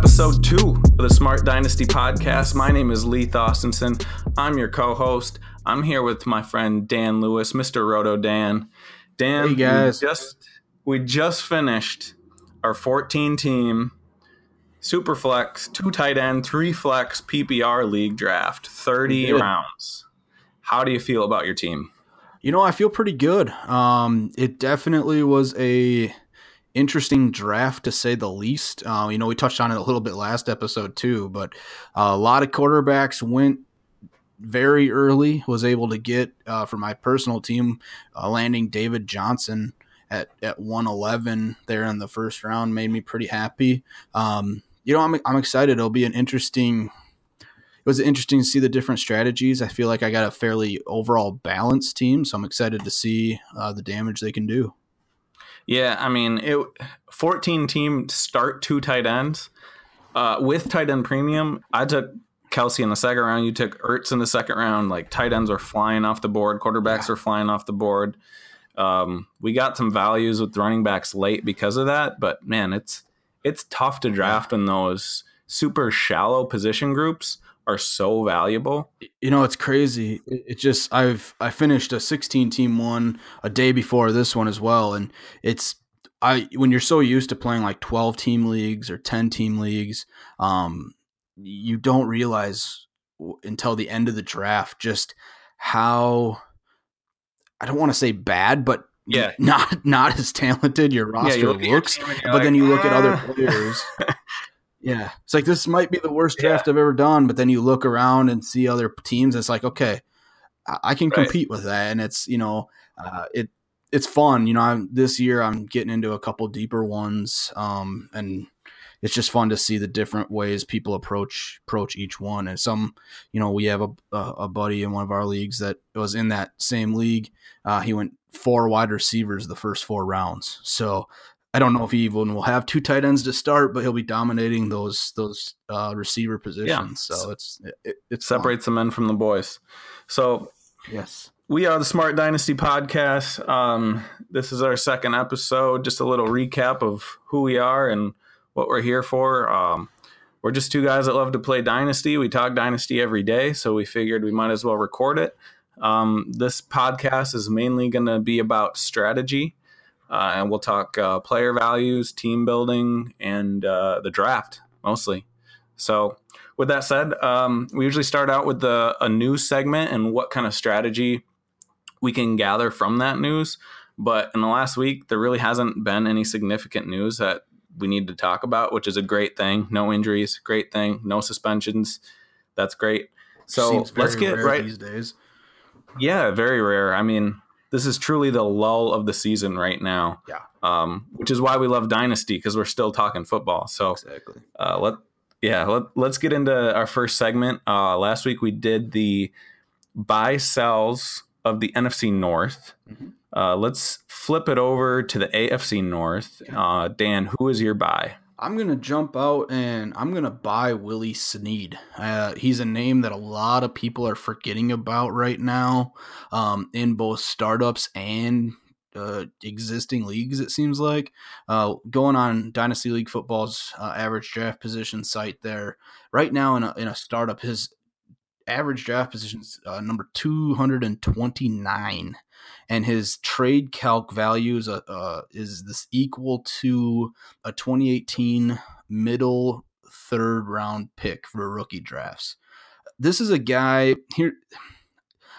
episode two of the Smart Dynasty podcast. My name is Lee Thostenson. I'm your co-host. I'm here with my friend Dan Lewis, Mr. Roto Dan. Dan, Hey, guys. We just we just finished our 14 team super flex, two tight end, three flex PPR league draft, 30 rounds. How do you feel about your team? You know, I feel pretty good. Um, it definitely was a interesting draft to say the least. Uh, you know, we touched on it a little bit last episode too, but uh, a lot of quarterbacks went very early. Was able to get uh, for my personal team, uh, landing David Johnson at at one eleven there in the first round made me pretty happy. Um, you know, I'm I'm excited. It'll be an interesting it was interesting to see the different strategies. I feel like I got a fairly overall balanced team, so I'm excited to see uh, the damage they can do. Yeah, I mean, it 14 team start two tight ends uh, with tight end premium. I took Kelce in the second round. You took Ertz in the second round. Like tight ends are flying off the board. Quarterbacks are flying off the board. Um, we got some values with running backs late because of that, but man, it's it's tough to draft in those super shallow position groups are so valuable. You know, it's crazy. It, it just I've I finished a 16 team one a day before this one as well, and it's I when you're so used to playing like 12 team leagues or 10 team leagues, um, you don't realize w- until the end of the draft just how I don't want to say bad, but Yeah. not not as talented your roster you look at your looks. team and you're but then you look at other "Ah." players. yeah, it's like this might be the worst Yeah. draft I've ever done. But then you look around and see other teams. It's like okay, I, can Right. compete with that, and it's you know, uh, it it's fun. You know, I'm, this year I'm getting into a couple deeper ones, um, and it's just fun to see the different ways people approach approach each one. And some, you know, we have a a, a buddy in one of our leagues that was in that same league. Uh, he went four wide receivers the first four rounds. So I don't know if he even will have two tight ends to start, but he'll be dominating those those uh, receiver positions. Yeah. So it's it, fun. separates the men from the boys. So Yes. We are the Smart Dynasty podcast. Um, this is our second episode. Just a little recap of who we are and what we're here for. Um, we're just two guys that love to play Dynasty. We talk Dynasty every day, so we figured we might as well record it. Um, this podcast is mainly going to be about strategy, uh, and we'll talk uh, player values, team building, and uh, the draft mostly. So, with that said, um, we usually start out with the, a news segment and what kind of strategy we can gather from that news. But in the last week, there really hasn't been any significant news that we need to talk about, which is a great thing. No injuries, great thing. No suspensions, that's great. So let's get rare right. these days. Yeah, very rare. I mean, this is truly the lull of the season right now. Yeah. Um, which is why we love Dynasty because we're still talking football. So Exactly. uh, let yeah let, let's get into our first segment uh, last week we did the buy sells of the nfc north Mhm. uh, let's flip it over to the afc north uh, dan who is your buy I'm gonna jump out and I'm gonna buy Willie Snead. Uh, he's a name that a lot of people are forgetting about right now, um, in both startups and uh, existing leagues. It seems like uh, going on Dynasty League Football's uh, average draft position site there right now in a in a startup, his average draft position is uh, number 229 and his trade calc value is, uh, uh, is this equal to a 2018 middle third round pick for rookie drafts. This is a guy here.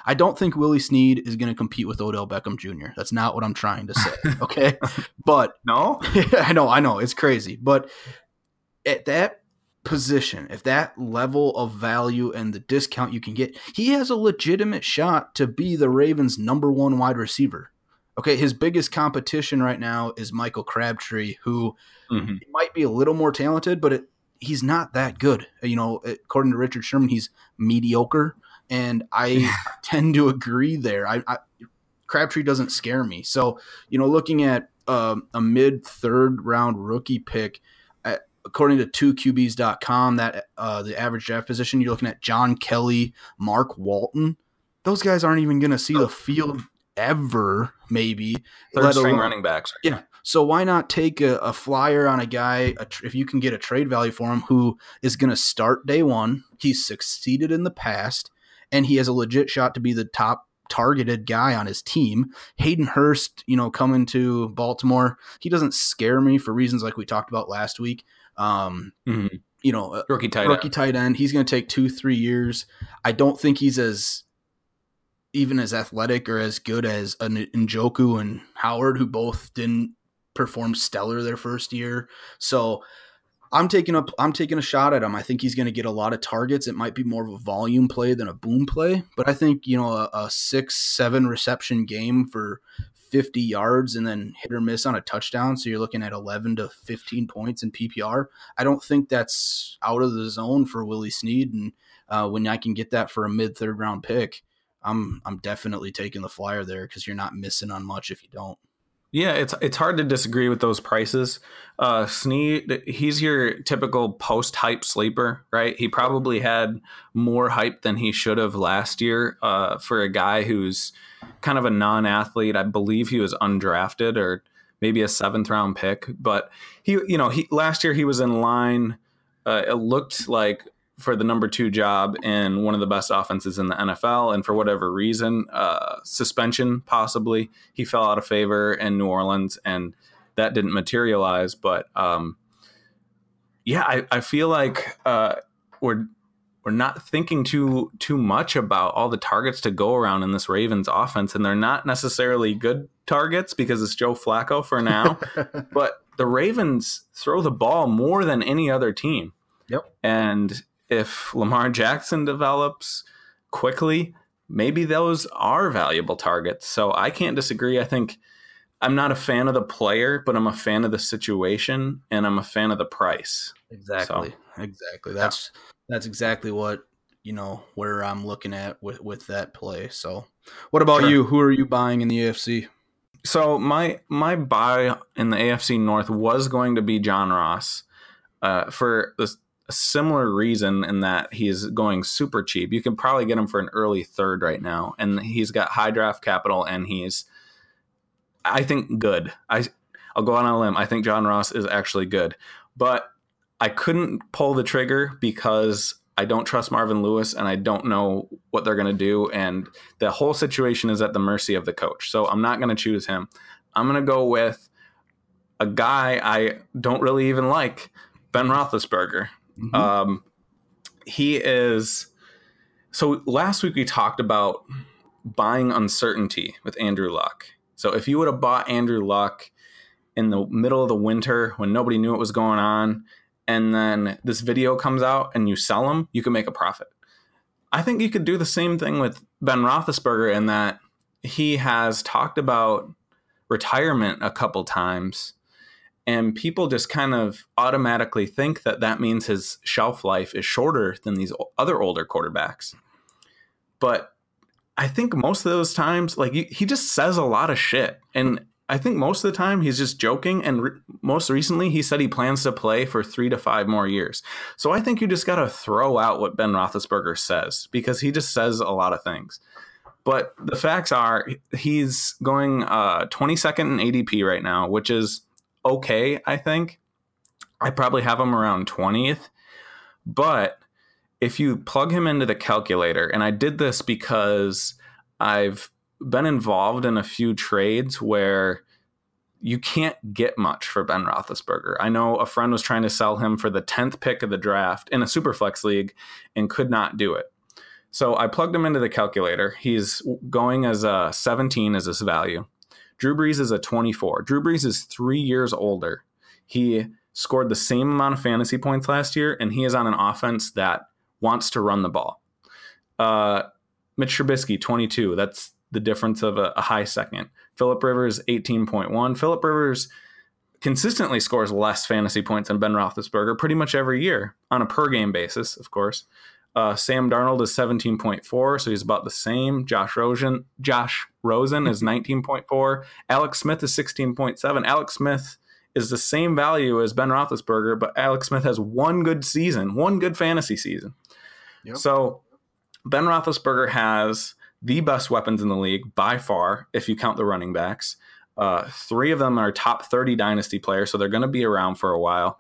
I don't think Willie Snead is going to compete with Odell Beckham Jr. That's not what I'm trying to say. Okay. but no I know, I know, it's crazy. But at that position, if that level of value and the discount you can get, he has a legitimate shot to be the Ravens' number one wide receiver. Okay, his biggest competition right now is Michael Crabtree, who Mhm. might be a little more talented, but it, he's not that good. You know, according to Richard Sherman, he's mediocre, and I tend to agree there. I, I Crabtree doesn't scare me. So, you know, looking at um, a mid third round rookie pick, according to 2QBs.com, that uh, the average draft position, you're looking at John Kelly, Mark Walton. Those guys aren't even going to see the field ever, maybe. third string alone- running backs Yeah, So why not take a, a flyer on a guy a tr- if you can get a trade value for him who is going to start day one? He's succeeded in the past, and he has a legit shot to be the top targeted guy on his team. Hayden Hurst, you know, coming to Baltimore, he doesn't scare me for reasons like we talked about last week. Um, Mhm. You know, uh, Rookie tight rookie end. tight end. He's going to take two, three years. I don't think he's as even as athletic or as good as an Njoku and Howard, who both didn't perform stellar their first year. So I'm taking up I'm taking a shot at him. I think he's going to get a lot of targets. It might be more of a volume play than a boom play, but I think you know a, a six seven reception game for 50 yards and then hit or miss on a touchdown. So you're looking at 11 to 15 points in PPR. I don't think that's out of the zone for Willie Snead. And uh, when I can get that for a mid third round pick, I'm I'm definitely taking the flyer there because you're not missing on much if you don't. Yeah, it's it's hard to disagree with those prices. Uh, Snead, he's your typical post hype sleeper, right? He probably had more hype than he should have last year uh, for a guy who's kind of a non athlete. I believe he was undrafted or maybe a seventh round pick, but he, you know, he last year he was in line. Uh, it looked like for the number two job in one of the best offenses in the NFL. And for whatever reason, uh, suspension possibly, he fell out of favor in New Orleans and that didn't materialize. But um, yeah, I, I feel like uh, we're we're not thinking too too much about all the targets to go around in this Ravens offense, and they're not necessarily good targets because it's Joe Flacco for now. but the Ravens throw the ball more than any other team. Yep. And if Lamar Jackson develops quickly, maybe those are valuable targets. So I can't disagree. I think I'm not a fan of the player, but I'm a fan of the situation and I'm a fan of the price. Exactly. Exactly. That's that's exactly what you know where I'm looking at with with that play. So, what about Sure. you? Who are you buying in the AFC? So my my buy in the AFC North was going to be John Ross, uh, for a, a similar reason in that he's going super cheap. You can probably get him for an early third right now, and he's got high draft capital, and he's, I think, good. I I'll go on a limb. I think John Ross is actually good, but I couldn't pull the trigger because I don't trust Marvin Lewis, and I don't know what they're going to do, and the whole situation is at the mercy of the coach. So I'm not going to choose him. I'm going to go with a guy I don't really even like, Ben Roethlisberger. Mhm. Um, he is. So last week we talked about buying uncertainty with Andrew Luck. So if you would have bought Andrew Luck in the middle of the winter when nobody knew what was going on, and then this video comes out and you sell them, you can make a profit. I think you could do the same thing with Ben Roethlisberger in that he has talked about retirement a couple times, and people just kind of automatically think that that means his shelf life is shorter than these other older quarterbacks. But I think most of those times, like he just says a lot of shit, and I think most of the time he's just joking. And re- most recently, he said he plans to play for three to five more years. So I think you just got to throw out what Ben Roethlisberger says because he just says a lot of things. But the facts are he's going uh, 22nd in ADP right now, which is okay, I think. I probably have him around 20th. But if you plug him into the calculator, and I did this because I've been involved in a few trades where you can't get much for Ben Roethlisberger. I know a friend was trying to sell him for the 10th pick of the draft in a Superflex league and could not do it. So I plugged him into the calculator. He's going as a 17 as his value. Drew Brees is a 24. Drew Brees is three years older. He scored the same amount of fantasy points last year, and he is on an offense that wants to run the ball. Uh, Mitch Trubisky, 22. That's the difference of a, a high second. Philip Rivers, 18.1. Philip Rivers consistently scores less fantasy points than Ben Roethlisberger pretty much every year on a per game basis, of course. Uh, Sam Darnold is 17.4, so he's about the same. Josh Rosen, Josh Rosen is 19.4. Alex Smith is 16.7. Alex Smith is the same value as Ben Roethlisberger, but Alex Smith has one good season, one good fantasy season. Yep. So Ben Roethlisberger has the best weapons in the league by far, if you count the running backs. Uh, three of them are top 30 dynasty players, so they're going to be around for a while.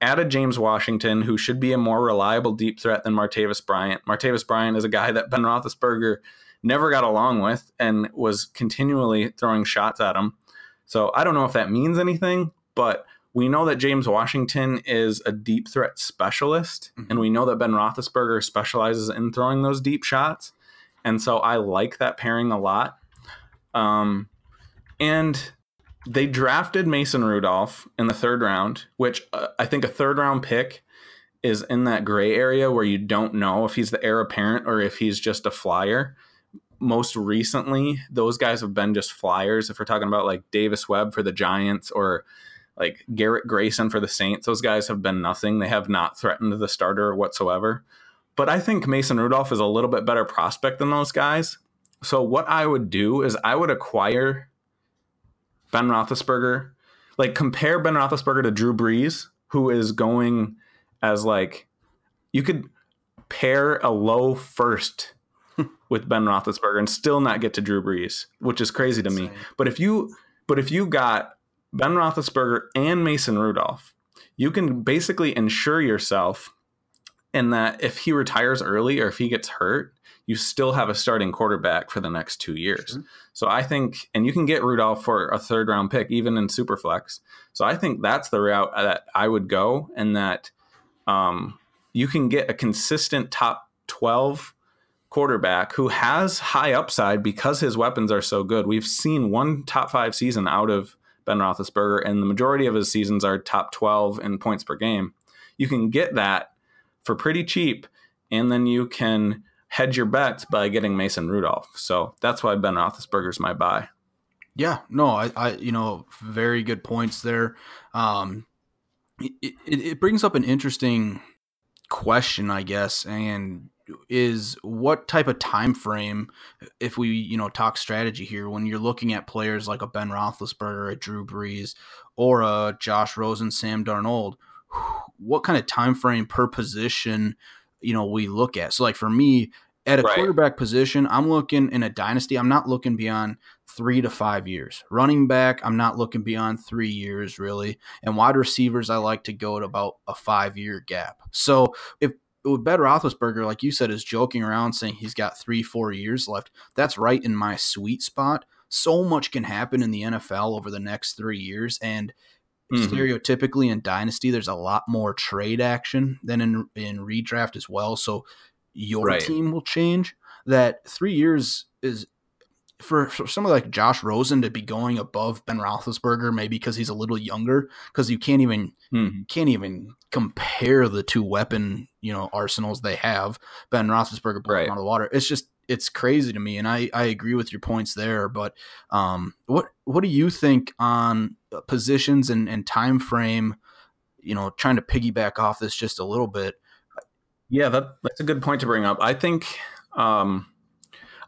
Added James Washington, who should be a more reliable deep threat than Martavis Bryant. Martavis Bryant is a guy that Ben Roethlisberger never got along with and was continually throwing shots at him. So I don't know if that means anything, but we know that James Washington is a deep threat specialist, mm-hmm. and we know that Ben Roethlisberger specializes in throwing those deep shots. And so I like that pairing a lot. Um, and they drafted Mason Rudolph in the third round, which uh, I think a third round pick is in that gray area where you don't know if he's the heir apparent or if he's just a flyer. Most recently, those guys have been just flyers. If we're talking about like Davis Webb for the Giants or like Garrett Grayson for the Saints, those guys have been nothing. They have not threatened the starter whatsoever. But I think Mason Rudolph is a little bit better prospect than those guys. So what I would do is I would acquire Ben Roethlisberger, like compare Ben Roethlisberger to Drew Brees, who is going as like you could pair a low first with Ben Roethlisberger and still not get to Drew Brees, which is crazy to me. But if you but if you got Ben Roethlisberger and Mason Rudolph, you can basically insure yourself in that if he retires early or if he gets hurt, you still have a starting quarterback for the next two years. Sure. So I think, and you can get Rudolph for a third round pick, even in Superflex. So I think that's the route that I would go, and that um, you can get a consistent top 12 quarterback who has high upside because his weapons are so good. We've seen one top five season out of Ben Roethlisberger, and the majority of his seasons are top 12 in points per game. You can get that for pretty cheap, and then you can hedge your bets by getting Mason Rudolph. So that's why Ben Roethlisberger's my buy. Yeah, no, I, I you know, very good points there. Um, it, it, it brings up an interesting question, I guess, and is what type of time frame if we you know talk strategy here when you're looking at players like a Ben Roethlisberger, a Drew Brees, or a Josh Rosen, Sam Darnold, what kind of time frame per position you know we look at. So like for me at a right. quarterback position, I'm looking in a dynasty. I'm not looking beyond three to five years. Running back, I'm not looking beyond three years really. And wide receivers, I like to go at about a five year gap. So if with Ben Roethlisberger, like you said, is joking around saying he's got three, four years left. That's right in my sweet spot. So much can happen in the NFL over the next three years, and Mm-hmm. Stereotypically in Dynasty, there's a lot more trade action than in in redraft as well. So your right. team will change. That three years is for, for someone like Josh Rosen to be going above Ben Roethlisberger, maybe because he's a little younger, because you can't even mm-hmm. can't even compare the two weapon you know arsenals they have. Ben Roethlisberger right. out of the water. It's just it's crazy to me, and I I agree with your points there. But um, what what do you think on positions and and time frame? You know, trying to piggyback off this just a little bit. Yeah, that that's a good point to bring up. I think. Um,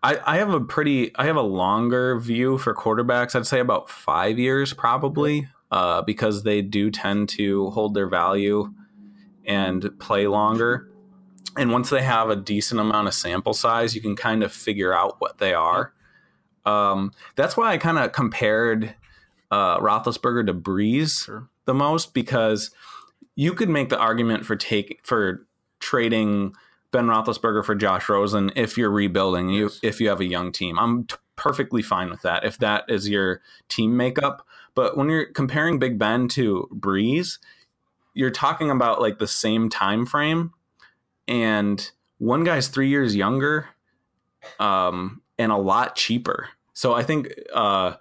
I, I have a pretty I have a longer view for quarterbacks. I'd say about five years probably, uh, because they do tend to hold their value and play longer and once they have a decent amount of sample size, you can kind of figure out what they are. Um, that's why I kind of compared uh, Roethlisberger to Brees sure. the most because you could make the argument for take for trading Ben Roethlisberger for Josh Rosen if you're rebuilding yes. you if you have a young team. I'm t- perfectly fine with that if that is your team makeup. But when you're comparing Big Ben to Brees, you're talking about like the same time frame and one guy's three years younger um, and a lot cheaper. So I think uh,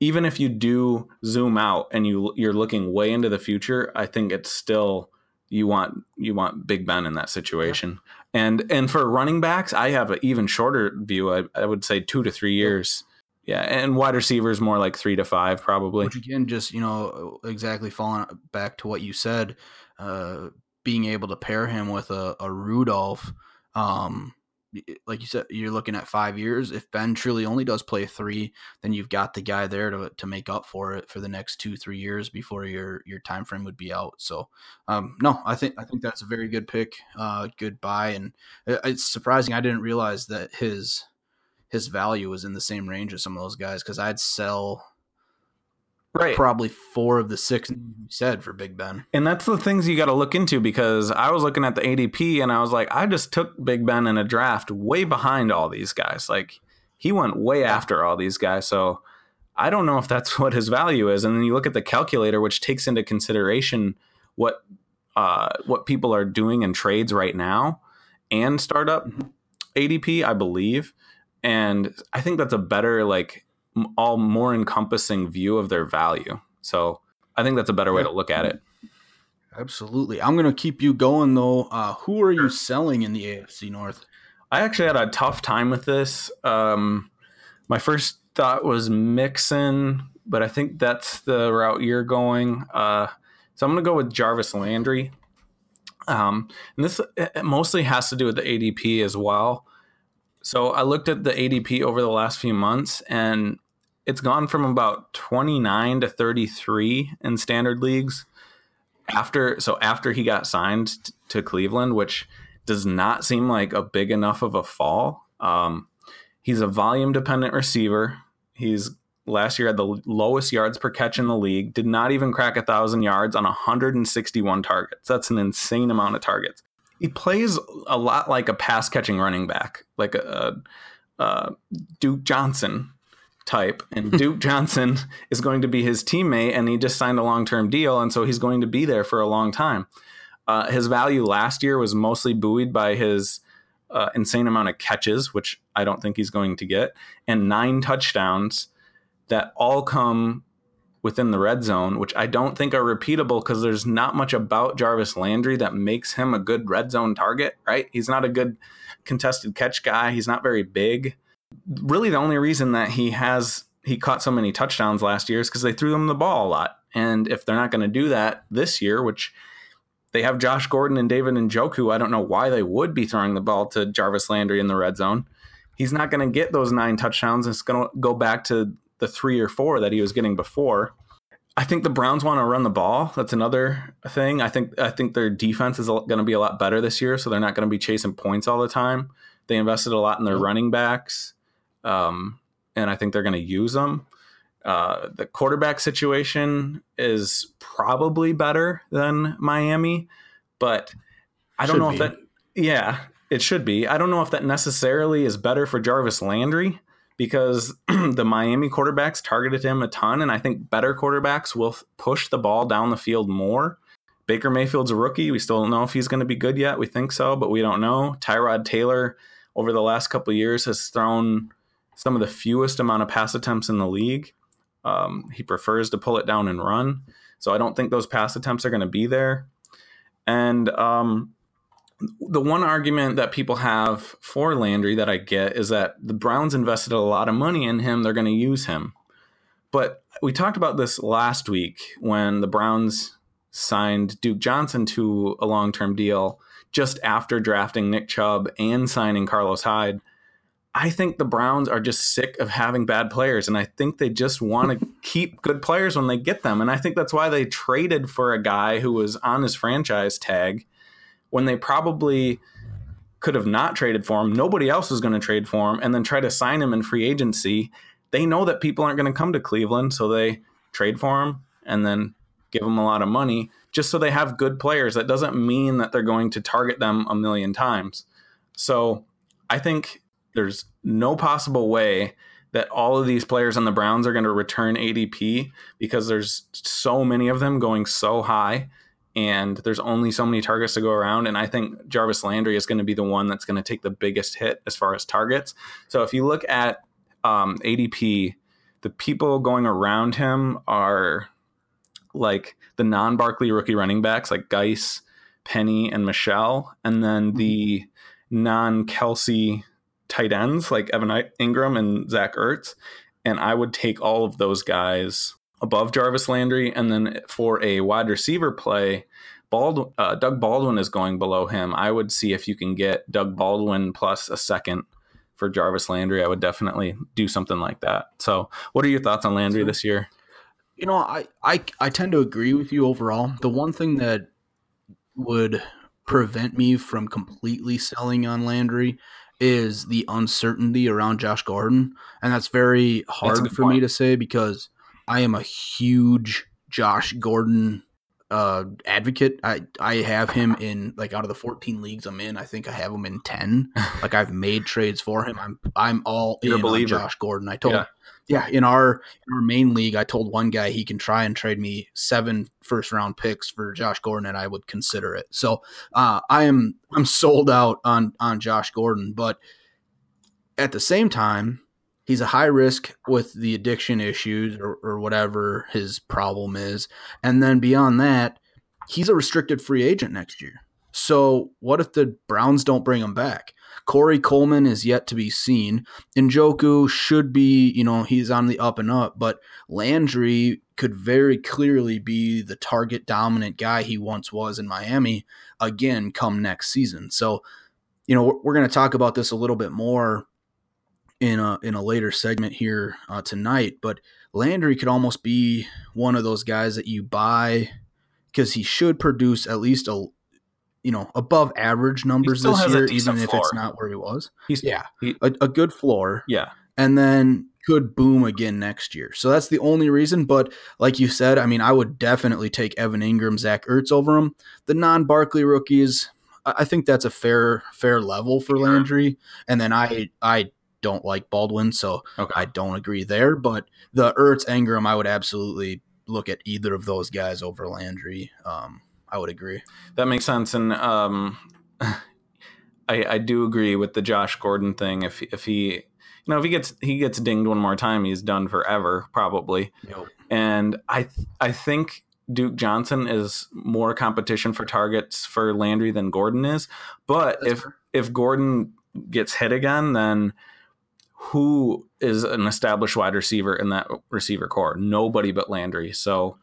even if you do zoom out and you you're looking way into the future, I think it's still you want you want Big Ben in that situation. Yeah. And and for running backs, I have an even shorter view. I, I would say two to three years. Yeah, and wide receivers more like three to five probably. Which again, just you know, exactly falling back to what you said. Uh, being able to pair him with a, a Rudolph, um, like you said, you're looking at five years. If Ben truly only does play three, then you've got the guy there to, to make up for it for the next two three years before your your time frame would be out. So, um, no, I think I think that's a very good pick, uh, good buy, and it's surprising I didn't realize that his his value was in the same range as some of those guys because I'd sell right. probably four of the six you said for Big Ben. And that's the things you got to look into because I was looking at the ADP and I was like, I just took Big Ben in a draft way behind all these guys. Like he went way after all these guys. So I don't know if that's what his value is. And then you look at the calculator, which takes into consideration what uh, what people are doing in trades right now and startup mm-hmm. ADP, I believe. And I think that's a better like all more encompassing view of their value. So I think that's a better way to look at it. Absolutely. I'm going to keep you going though. Uh, who are you selling in the AFC North? I actually had a tough time with this. Um, my first thought was Mixon, but I think that's the route you're going. Uh, so I'm going to go with Jarvis Landry. Um, and this mostly has to do with the ADP as well. So I looked at the ADP over the last few months, and it's gone from about 29 to 33 in standard leagues after so after he got signed to Cleveland, which does not seem like a big enough of a fall. Um, he's a volume dependent receiver. He's last year had the lowest yards per catch in the league. Did not even crack a thousand yards on 161 targets. That's an insane amount of targets. He plays a lot like a pass catching running back, like a, a, a Duke Johnson type, and Duke Johnson is going to be his teammate, and he just signed a long term deal, and so he's going to be there for a long time. Uh, his value last year was mostly buoyed by his uh, insane amount of catches, which I don't think he's going to get, and nine touchdowns that all come within the red zone, which I don't think are repeatable because there's not much about Jarvis Landry that makes him a good red zone target, right? He's not a good contested catch guy. He's not very big really the only reason that he has he caught so many touchdowns last year is because they threw him the ball a lot. And if they're not going to do that this year, which they have Josh Gordon and David Njoku, I don't know why they would be throwing the ball to Jarvis Landry in the red zone. He's not going to get those nine touchdowns. It's going to go back to the three or four that he was getting before. I think the Browns want to run the ball. That's another thing. I think I think their defense is going to be a lot better this year, so they're not going to be chasing points all the time. They invested a lot in their running backs um, and I think they're going to use them. Uh, the quarterback situation is probably better than Miami, but I don't should know be. if that. Yeah, it should be. I don't know if that necessarily is better for Jarvis Landry because the Miami quarterbacks targeted him a ton, and I think better quarterbacks will push the ball down the field more. Baker Mayfield's a rookie. We still don't know if he's going to be good yet. We think so, but we don't know. Tyrod Taylor over the last couple years has thrown some of the fewest amount of pass attempts in the league. Um, he prefers to pull it down and run. So I don't think those pass attempts are going to be there. And um, the one argument that people have for Landry that I get is that the Browns invested a lot of money in him. They're going to use him. But we talked about this last week when the Browns signed Duke Johnson to a long term deal just after drafting Nick Chubb and signing Carlos Hyde. I think the Browns are just sick of having bad players, and I think they just want to keep good players when they get them. And I think that's why they traded for a guy who was on his franchise tag when they probably could have not traded for him. Nobody else was going to trade for him, and then try to sign him in free agency. They know that people aren't going to come to Cleveland, so they trade for him and then give him a lot of money just so they have good players. That doesn't mean that they're going to target them a million times. So I think there's no possible way that all of these players on the Browns are going to return ADP because there's so many of them going so high and there's only so many targets to go around. And I think Jarvis Landry is going to be the one that's going to take the biggest hit as far as targets. So if you look at um, ADP, the people going around him are like the non Barkley rookie running backs like Guice, Penny, and Michel, And then the non Kelce tight ends like Evan Engram and Zach Ertz. And I would take all of those guys above Jarvis Landry. And then for a wide receiver play, Bald, uh, Doug Baldwin is going below him. I would see if you can get Doug Baldwin plus a second for Jarvis Landry. I would definitely do something like that. So, what are your thoughts on Landry this year? You know, I, I I tend to agree with you overall. The one thing that would prevent me from completely selling on Landry is the uncertainty around Josh Gordon, and that's very hard that's for point. me to say because I am a huge Josh Gordon uh, advocate. I I have him in like out of the 14 leagues I'm in, I think I have him in 10. like I've made trades for him. I'm I'm all You're in on. Josh Gordon. I told Yeah. yeah, in our in our main league, I told one guy he can try and trade me seven first round picks for Josh Gordon, and I would consider it. So uh, I am I'm sold out on on Josh Gordon, but at the same time, he's a high risk with the addiction issues or, or whatever his problem is, and then beyond that, he's a restricted free agent next year. So what if the Browns don't bring him back? Corey Coleman is yet to be seen. Njoku should be, you know, he's on the up and up, but Landry could very clearly be the target dominant guy he once was in Miami again come next season. So, you know, we're, we're going to talk about this a little bit more in a in a later segment here uh, tonight, but Landry could almost be one of those guys that you buy because he should produce at least a you know above average numbers this year, even if it's not where he was. He's Yeah, he- a, a good floor, yeah. and then could boom again next year. So that's the only reason. But like you said, I mean, I would definitely take Evan Engram, Zach Ertz over him. The non Barkley rookies, I think that's a fair fair level for Landry. And then I I don't like Baldwin, so Okay. I don't agree there. But the Ertz Engram, I would absolutely look at either of those guys over Landry. Um, I would agree. That makes sense, and um, I, I do agree with the Josh Gordon thing. If if he, you know, if he gets he gets dinged one more time, he's done forever, probably. And I th- I think Duke Johnson is more competition for targets for Landry than Gordon is. But That's if fair. if Gordon gets hit again, then who is an established wide receiver in that receiver corps? Nobody but Landry. So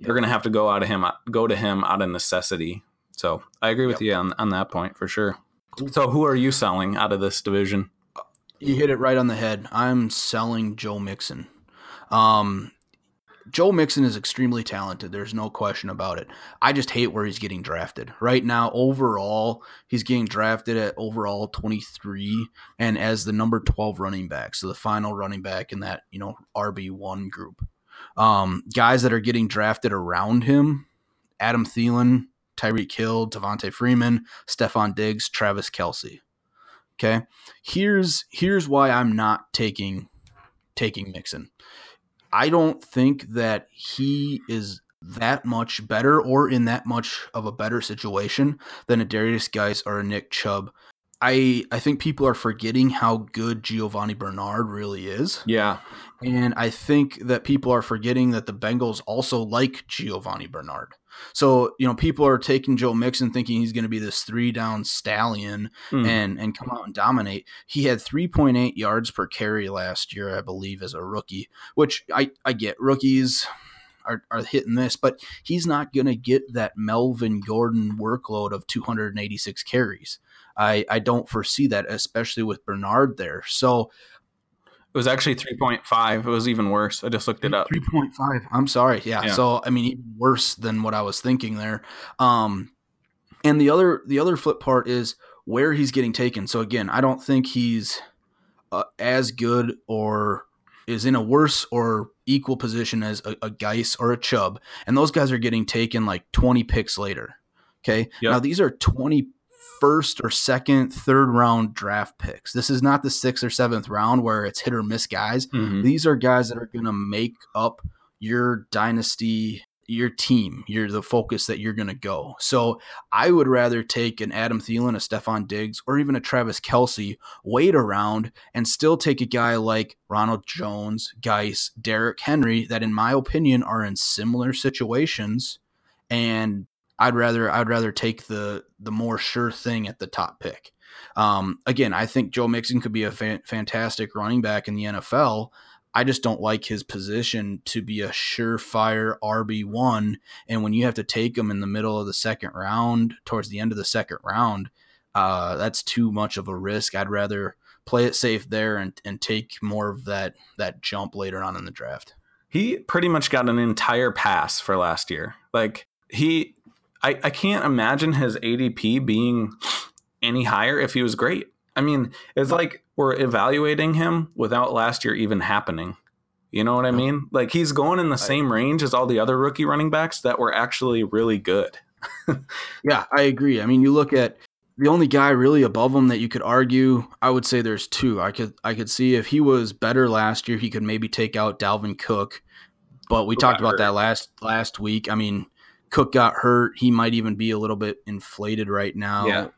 they're going to have to go out of him, go to him out of necessity. So I agree with Yep. you on, on that point for sure. So who are you selling out of this division? You hit it right on the head. I'm selling Joe Mixon. Um, Joe Mixon is extremely talented. There's no question about it. I just hate where he's getting drafted. Right now, overall, he's getting drafted at overall 23 and as the number 12 running back. So the final running back in that, you know, RB1 group. Um, guys that are getting drafted around him Adam Thielen, Tyreek Hill, Devonta Freeman, Stefon Diggs, Travis Kelce. Okay. Here's here's why I'm not taking taking Mixon. I don't think that he is that much better or in that much of a better situation than a Derrius Guice or a Nick Chubb. I I think people are forgetting how good Giovani Bernard really is. Yeah. And I think that people are forgetting that the Bengals also like Giovani Bernard. So, you know, people are taking Joe Mixon thinking he's going to be this three down stallion Hmm. and and come out and dominate. He had 3.8 yards per carry last year, I believe, as a rookie, which I, I get. Rookies are, are hitting this, but he's not going to get that Melvin Gordon workload of 286 carries. I, I don't foresee that, especially with Bernard there. So It was actually 3.5. It was even worse. I just looked it up. 3.5. I'm sorry. Yeah. Yeah. So I mean even worse than what I was thinking there. Um and the other the other flip part is where he's getting taken. So again, I don't think he's uh, as good or is in a worse or equal position as a, a Guice or a Chubb. And those guys are getting taken like 20 picks later. Okay. Yep. Now these are 20 first or second, third round draft picks. This is not the sixth or seventh round where it's hit or miss guys. Mhm. These are guys that are going to make up your dynasty, your team, your the focus that you're going to go. So I would rather take an Adam Thielen, a Stefon Diggs, or even a Travis Kelce, wait around and still take a guy like Ronald Jones, Guice, Derrick Henry, that in my opinion are in similar situations, and I'd rather I'd rather take the the more sure thing at the top pick. Um, again, I think Joe Mixon could be a fan- fantastic running back in the NFL. I just don't like his position to be a surefire RB one. And when you have to take him in the middle of the second round, towards the end of the second round, uh, that's too much of a risk. I'd rather play it safe there and, and take more of that that jump later on in the draft. He pretty much got an entire pass for last year. Like he, I, I can't imagine his ADP being any higher if he was great. I mean, it's like we're evaluating him without last year even happening. You know what I mean? Like he's going in the same range as all the other rookie running backs that were actually really good. yeah, I agree. I mean, you look at the only guy really above him that you could argue, I would say there's two. I could I could see if he was better last year, he could maybe take out Dalvin Cook. But we Who talked about hurt? that last last week. I mean, Cook got hurt. He might even be a little bit inflated right now. Yeah.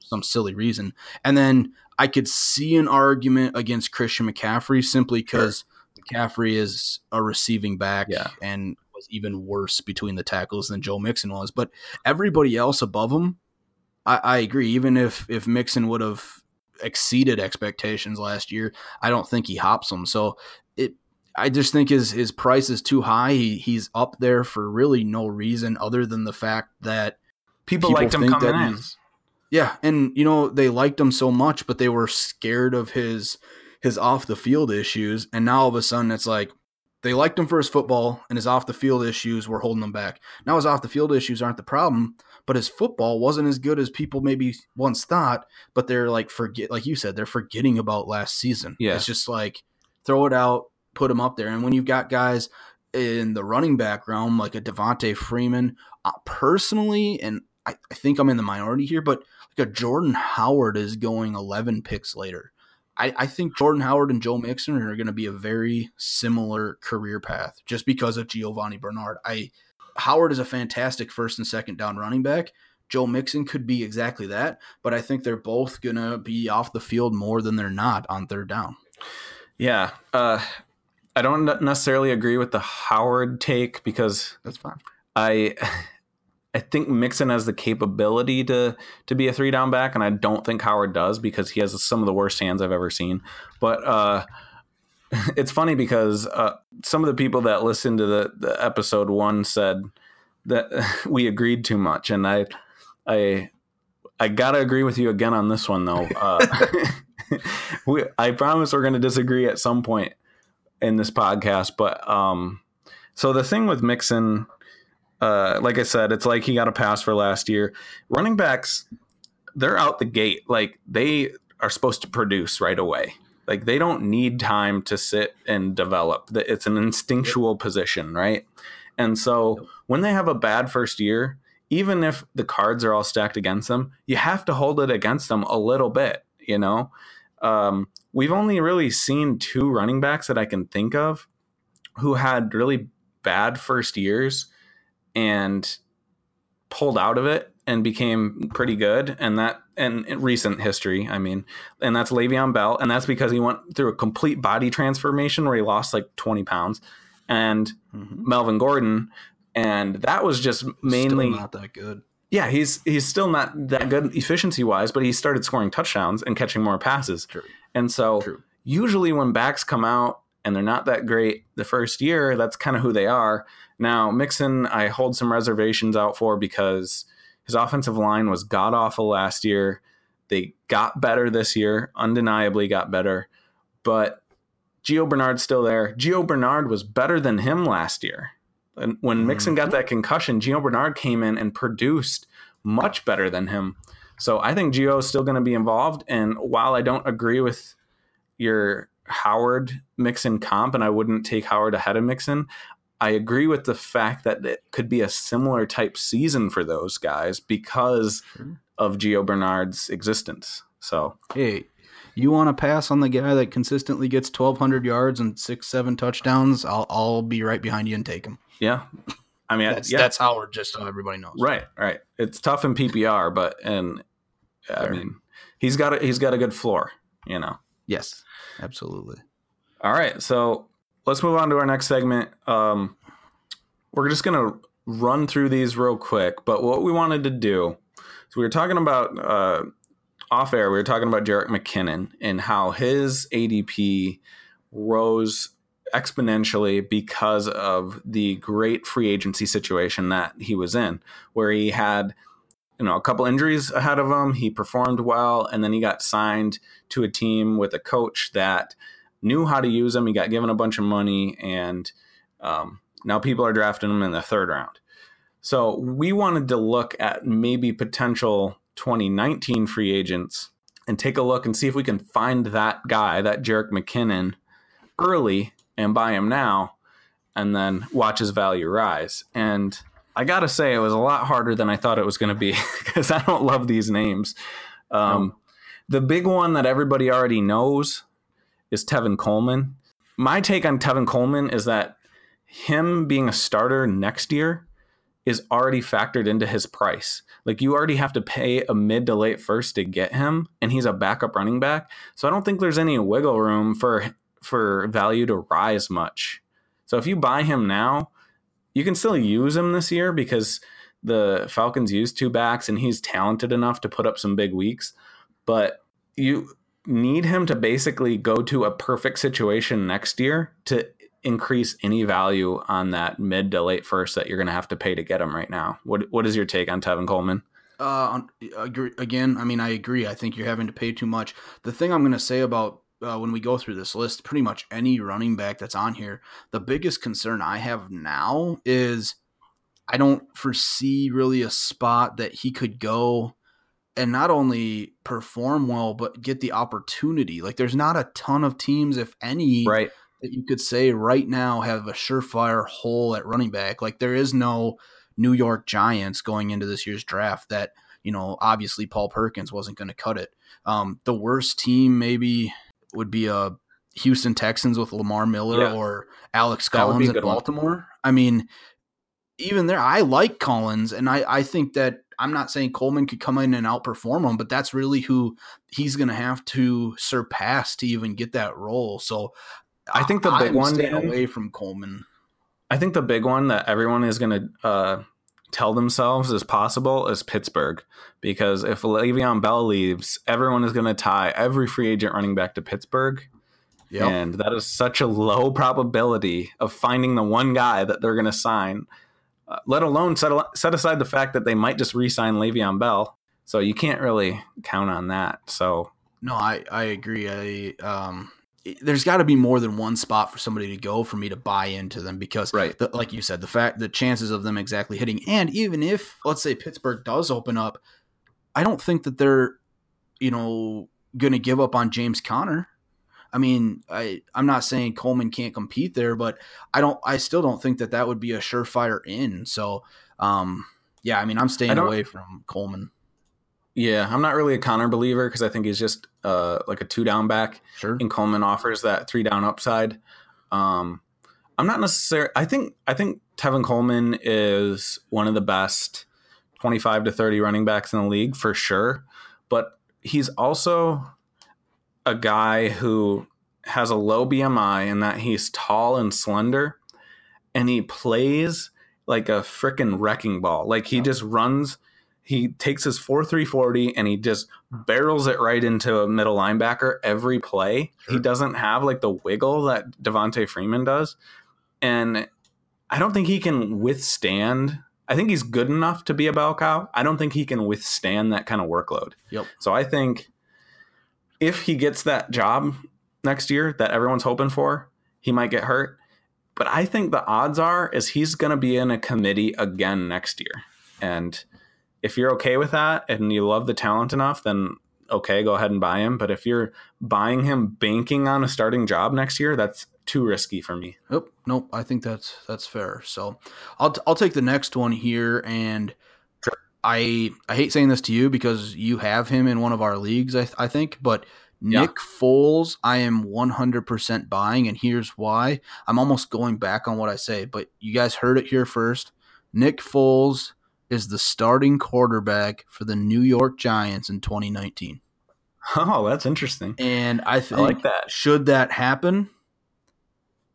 some silly reason. And then I could see an argument against Christian McCaffrey simply because sure. McCaffrey is a receiving back yeah. and was even worse between the tackles than Joe Mixon was. But everybody else above him I, I agree. Even if if Mixon would have exceeded expectations last year, I don't think he hops them. So I just think his his price is too high. He, he's up there for really no reason other than the fact that people, people liked him coming in. Yeah, and you know they liked him so much, but they were scared of his his off the field issues, and now all of a sudden it's like they liked him for his football, and his off the field issues were holding him back. Now his off the field issues aren't the problem but his football wasn't as good as people maybe once thought. But they're like forget, like you said, they're forgetting about last season. Yeah, it's just like throw it out, put him up there, and when you've got guys in the running back realm like a Devonta Freeman, uh, personally, and I, I think I'm in the minority here, but like a Jordan Howard is going 11 picks later. I, I, think Jordan Howard and Joe Mixon are going to be a very similar career path just because of Giovani Bernard. I Howard is a fantastic first and second down running back. Joe Mixon could be exactly that, but I think they're both going to be off the field more than they're not on third down. Yeah. Uh, I don't necessarily agree with the Howard take because that's fine. I I think Mixon has the capability to to be a three down back, and I don't think Howard does because he has some of the worst hands I've ever seen. But uh, it's funny because uh, some of the people that listened to the, the episode one said that we agreed too much, and I, I, I gotta agree with you again on this one though. Uh, we, I promise we're gonna disagree at some point in this podcast, but um, so the thing with Mixon, uh, like I said, it's like he got a pass for last year. Running backs, they're out the gate, like they are supposed to produce right away. Like they don't need time to sit and develop. It's an instinctual position, right? And so when they have a bad first year, even if the cards are all stacked against them, you have to hold it against them a little bit, you know? Um, we've only really seen two running backs that I can think of who had really bad first years and pulled out of it and became pretty good. And that and in recent history, I mean, and that's Le'Veon Bell, and that's because he went through a complete body transformation where he lost like 20 pounds, and mm-hmm. Melvin Gordon, and that was just mainly still not that good. Yeah, he's he's still not that good efficiency wise, but he started scoring touchdowns and catching more passes. True. And so True. usually when backs come out and they're not that great the first year, that's kind of who they are. Now Mixon, I hold some reservations out for because his offensive line was god awful last year. They got better this year, undeniably got better. But Gio Bernard's still there. Gio Bernard was better than him last year. And when Mixon got mm-hmm. that concussion, Gio Bernard came in and produced much better than him. So I think Gio is still going to be involved. And while I don't agree with your Howard Mixon comp, and I wouldn't take Howard ahead of Mixon, I agree with the fact that it could be a similar type season for those guys because sure. of Gio Bernard's existence. So, hey, you want to pass on the guy that consistently gets 1,200 yards and six, seven touchdowns? I'll, I'll be right behind you and take him. Yeah. I mean, that's, yeah. that's Howard, just so everybody knows. Right, right. It's tough in PPR, but and I mean, he's got a, he's got a good floor, you know. Yes, absolutely. All right, so let's move on to our next segment. Um, we're just gonna run through these real quick, but what we wanted to do so we were talking about uh, off air. We were talking about Jerick McKinnon and how his ADP rose exponentially because of the great free agency situation that he was in, where he had you know a couple injuries ahead of him. He performed well, and then he got signed to a team with a coach that knew how to use him. He got given a bunch of money, and um, now people are drafting him in the third round. So we wanted to look at maybe potential 2019 free agents and take a look and see if we can find that guy, that Jerick McKinnon, early and buy him now and then watch his value rise. And I got to say, it was a lot harder than I thought it was going to be because I don't love these names. Um. The big one that everybody already knows is Tevin Coleman. My take on Tevin Coleman is that him being a starter next year is already factored into his price. Like you already have to pay a mid to late first to get him, and he's a backup running back. So I don't think there's any wiggle room for for value to rise much. So if you buy him now, you can still use him this year because the Falcons use two backs and he's talented enough to put up some big weeks. But you need him to basically go to a perfect situation next year to increase any value on that mid to late first that you're going to have to pay to get him right now. What what is your take on Tevin Coleman? Uh, again, I mean, I agree. I think you're having to pay too much. The thing I'm going to say about uh, when we go through this list, pretty much any running back that's on here, the biggest concern I have now is I don't foresee really a spot that he could go and not only perform well, but get the opportunity. Like, there's not a ton of teams, if any, right that you could say right now have a surefire hole at running back. Like there is no New York Giants going into this year's draft that, you know, obviously Paul Perkins wasn't going to cut it. Um, the worst team maybe would be a uh, Houston Texans with Lamar Miller yeah. or Alex Collins at Baltimore. One. I mean, even there, I like Collins, and I, I think that I'm not saying Coleman could come in and outperform him, but that's really who he's going to have to surpass to even get that role. So I think the big I'm one Dan, away from Coleman. I think the big one that everyone is going to uh, tell themselves is possible is Pittsburgh because if Le'Veon Bell leaves, everyone is going to tie every free agent running back to Pittsburgh. Yep. And that is such a low probability of finding the one guy that they're going to sign, uh, let alone set, set aside the fact that they might just re sign Le'Veon Bell. So you can't really count on that. So. No, I, I agree. I um, there's got to be more than one spot for somebody to go for me to buy into them because right. The, like you said the fact the chances of them exactly hitting and even if let's say Pittsburgh does open up I don't think that they're you know going to give up on James Conner. I mean I I'm not saying Coleman can't compete there but I don't I still don't think that that would be a surefire in so um yeah I mean I'm staying away from Coleman yeah, I'm not really a Conner believer because I think he's just uh, like a two down back. Sure. And Coleman offers that three down upside. Um, I'm not necessarily. I think I think Tevin Coleman is one of the best 25 to 30 running backs in the league for sure, but he's also a guy who has a low BMI in that he's tall and slender, and he plays like a freaking wrecking ball. Like he just runs he takes his 4-3-40 and he just barrels it right into a middle linebacker every play. Sure. He doesn't have like the wiggle that Devonta Freeman does. And I don't think he can withstand I think he's good enough to be a bell cow. I don't think he can withstand that kind of workload. Yep. So I think if he gets that job next year that everyone's hoping for, he might get hurt. But I think the odds are is he's going to be in a committee again next year. And if you're okay with that and you love the talent enough, then okay, go ahead and buy him. But if you're buying him banking on a starting job next year, that's too risky for me. Nope, nope. I think that's that's fair. So I'll I'll take the next one here, and sure. I I hate saying this to you because you have him in one of our leagues. I I think, but. Yeah. Nick Foles, I am 100% buying, and here's why. I'm almost going back on what I say, but you guys heard it here first. Nick Foles is the starting quarterback for the New York Giants in 2019. Oh, that's interesting. And I think I like that. Should that happen,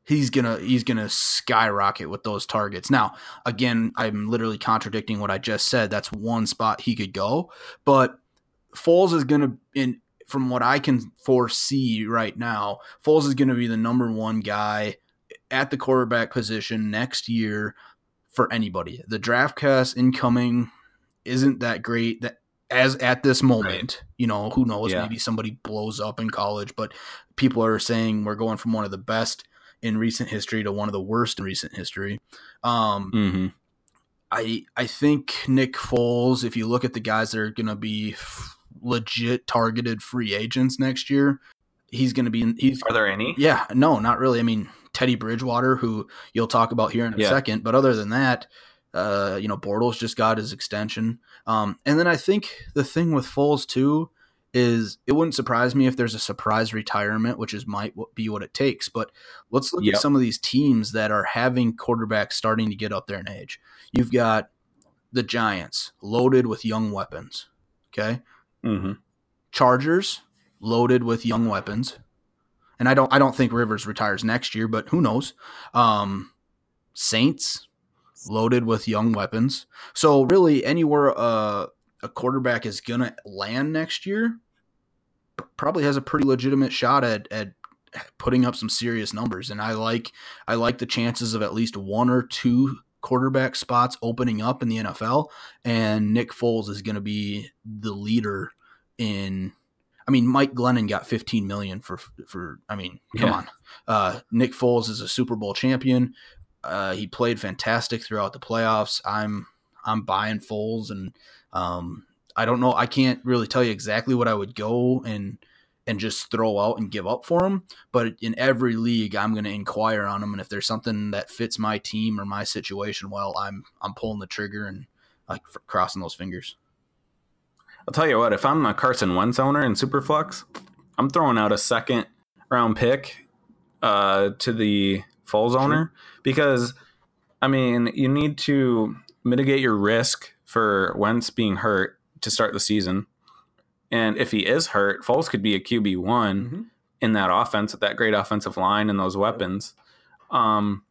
he's gonna he's gonna skyrocket with those targets. Now, again, I'm literally contradicting what I just said. That's one spot he could go, but Foles is gonna in from what I can foresee right now, Foles is gonna be the number one guy at the quarterback position next year for anybody. The draft cast incoming isn't that great that as at this moment, right. you know, who knows, yeah. maybe somebody blows up in college, but people are saying we're going from one of the best in recent history to one of the worst in recent history. Um, mm-hmm. I I think Nick Foles, if you look at the guys that are going to be f- legit targeted free agents next year, he's going to be. He's are there any? Yeah, no, not really. I mean, Teddy Bridgewater, who you'll talk about here in a Yeah. second. But other than that, uh, you know, Bortles just got his extension. Um, and then I think the thing with Foles too is it wouldn't surprise me if there's a surprise retirement, which is might be what it takes. But let's look Yep. at some of these teams that are having quarterbacks starting to get up there in age. You've got the Giants loaded with young weapons. Okay. Mm-hmm. Chargers loaded with young weapons. And I don't I don't think Rivers retires next year, but who knows? Um Saints loaded with young weapons. So really anywhere uh, a quarterback is to land next year probably has a pretty legitimate shot at at putting up some serious numbers and I like I like the chances of at least one or two quarterback spots opening up in the NFL and Nick Foles is going to be the leader in I mean Mike Glennon got 15 million for for I mean come Yeah. on. Uh Nick Foles is a Super Bowl champion. Uh he played fantastic throughout the playoffs. I'm I'm buying Foles and um I don't know I can't really tell you exactly what I would go and and just throw out and give up for him, but in every league I'm going to inquire on him and if there's something that fits my team or my situation well, I'm I'm pulling the trigger and like crossing those fingers. I'll tell you what, if I'm a Carson Wentz owner in Superflex, I'm throwing out a second round pick uh, to the Foles owner because, I mean, you need to mitigate your risk for Wentz being hurt to start the season. And if he is hurt, Foles could be a QB one Mm-hmm. in that offense with that great offensive line and those weapons. Um,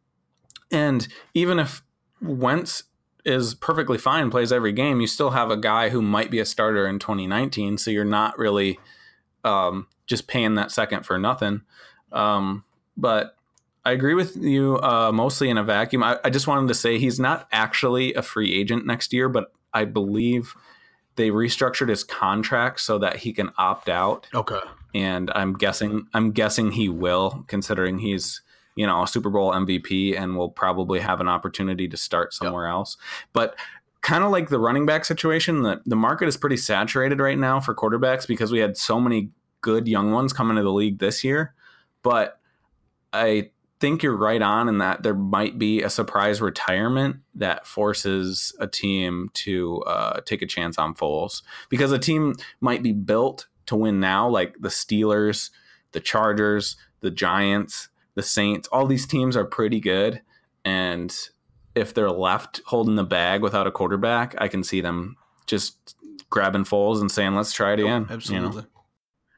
and even if Wentz is perfectly fine, plays every game, you still have a guy who might be a starter in 2019. So you're not really um, just paying that second for nothing. Um, but I agree with you uh, mostly in a vacuum. I, I just wanted to say he's not actually a free agent next year, but I believe they restructured his contract so that he can opt out Okay. and I'm guessing I'm guessing he will, considering he's you know a Super Bowl MVP and will probably have an opportunity to start somewhere else. But kind of like the running back situation, the the market is pretty saturated right now for quarterbacks because we had so many good young ones come into the league this year. But I think you're right on in that there might be a surprise retirement that forces a team to uh, take a chance on Foles because a team might be built to win now, like the Steelers, the Chargers, the Giants, the Saints. All these teams are pretty good, and if they're left holding the bag without a quarterback, I can see them just grabbing Foles and saying, "Let's try it again." you know? Absolutely.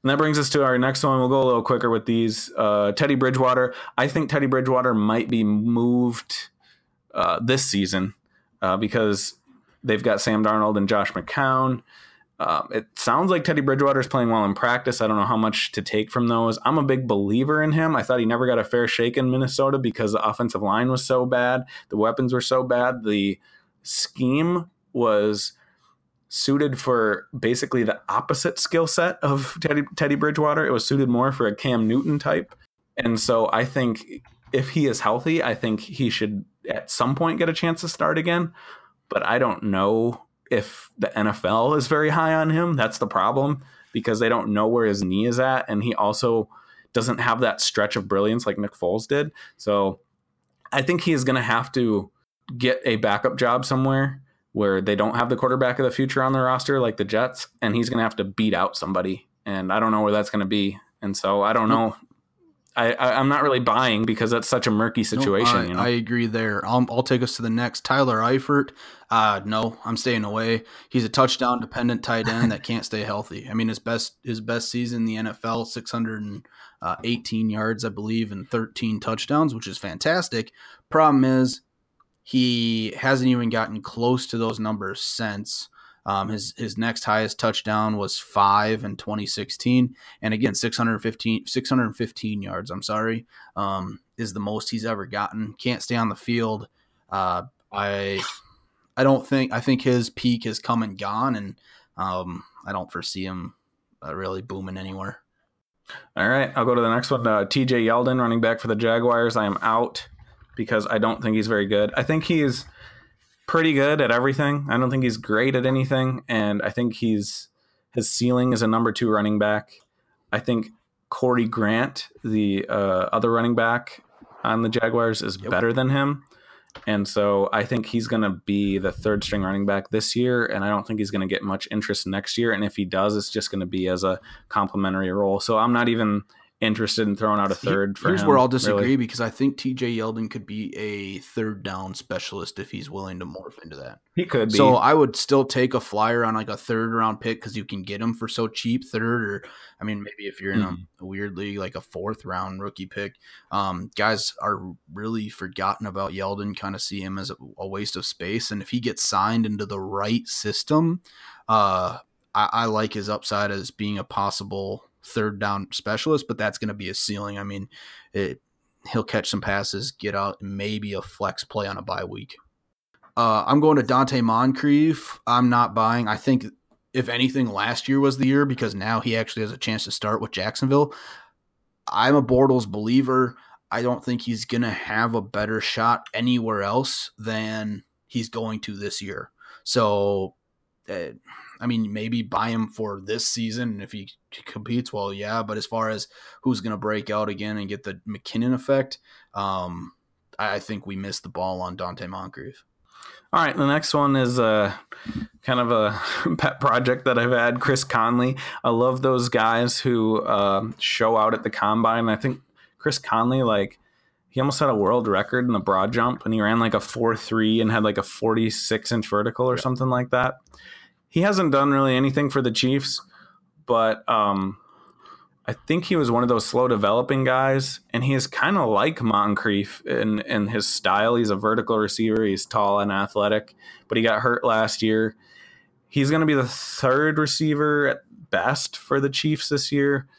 And that brings us to our next one. We'll go a little quicker with these. Uh, Teddy Bridgewater. I think Teddy Bridgewater might be moved uh, this season uh, because they've got Sam Darnold and Josh McCown. Um, it sounds like Teddy Bridgewater is playing well in practice. I don't know how much to take from those. I'm a big believer in him. I thought he never got a fair shake in Minnesota because the offensive line was so bad, the weapons were so bad, the scheme was suited for basically the opposite skill set of Teddy Teddy Bridgewater. It was suited more for a Cam Newton type. And so I think if he is healthy, I think he should at some point get a chance to start again. But I don't know if the NFL is very high on him. That's the problem because they don't know where his knee is at. And he also doesn't have that stretch of brilliance like Nick Foles did. So I think he is going to have to get a backup job somewhere where they don't have the quarterback of the future on their roster like the Jets, and he's going to have to beat out somebody. And I don't know where that's going to be. And so I don't know. I, I, I'm not really buying because that's such a murky situation. No, I, you know? I agree there. I'll, I'll take us to the next. Tyler Eifert. Uh, no, I'm staying away. He's a touchdown dependent tight end that can't stay healthy. I mean, his best his best season in the NFL, 618 yards, I believe, and 13 touchdowns, which is fantastic. Problem is, he hasn't even gotten close to those numbers since. Um, his his next highest touchdown was five in 2016, and again 615 615 yards. I'm sorry, um, is the most he's ever gotten. Can't stay on the field. Uh, I I don't think I think his peak has come and gone, and um, I don't foresee him uh, really booming anywhere. All right, I'll go to the next one. Uh, TJ Yeldon, running back for the Jaguars. I am out because I don't think he's very good. I think he's pretty good at everything. I don't think he's great at anything, and I think he's his ceiling is a number two running back. I think Corey Grant, the uh, other running back on the Jaguars is Yep. better than him. And so I think he's going to be the third string running back this year. And I don't think he's going to get much interest next year. And if he does, it's just going to be as a complementary role. So I'm not even interested in throwing out a third for Here's him, where I'll disagree really. because I think TJ Yeldon could be a third down specialist if he's willing to morph into that. He could be. So I would still take a flyer on like a third round pick because you can get him for so cheap, third or I mean maybe if you're in Mhm. a, a weird league like a fourth round rookie pick. Um, guys are really forgotten about Yeldon, kind of see him as a, a waste of space, and if he gets signed into the right system, uh, I, I like his upside as being a possible third down specialist, but that's going to be a ceiling. I mean, it, he'll catch some passes, get out, maybe a flex play on a bye week. Uh, I'm going to Donte Moncrief. I'm not buying. I think if anything, last year was the year because now he actually has a chance to start with Jacksonville. I'm a Bortles believer. I don't think he's going to have a better shot anywhere else than he's going to this year. So, uh, I mean, maybe buy him for this season. And if he competes, well, yeah. But as far as who's going to break out again and get the McKinnon effect, um, I think we missed the ball on Donte Moncrief. All right, the next one is a kind of a pet project that I've had. Chris Conley. I love those guys who um show out at the combine. I think Chris Conley, like, he almost had a world record in the broad jump, and he ran like a four three and had like a forty six inch vertical or something like that. He hasn't done really anything for the Chiefs, but um, I think he was one of those slow developing guys, and he is kind of like Moncrief in in his style. He's a vertical receiver. He's tall and athletic, but he got hurt last year. He's going to be the third receiver at best for the Chiefs this year,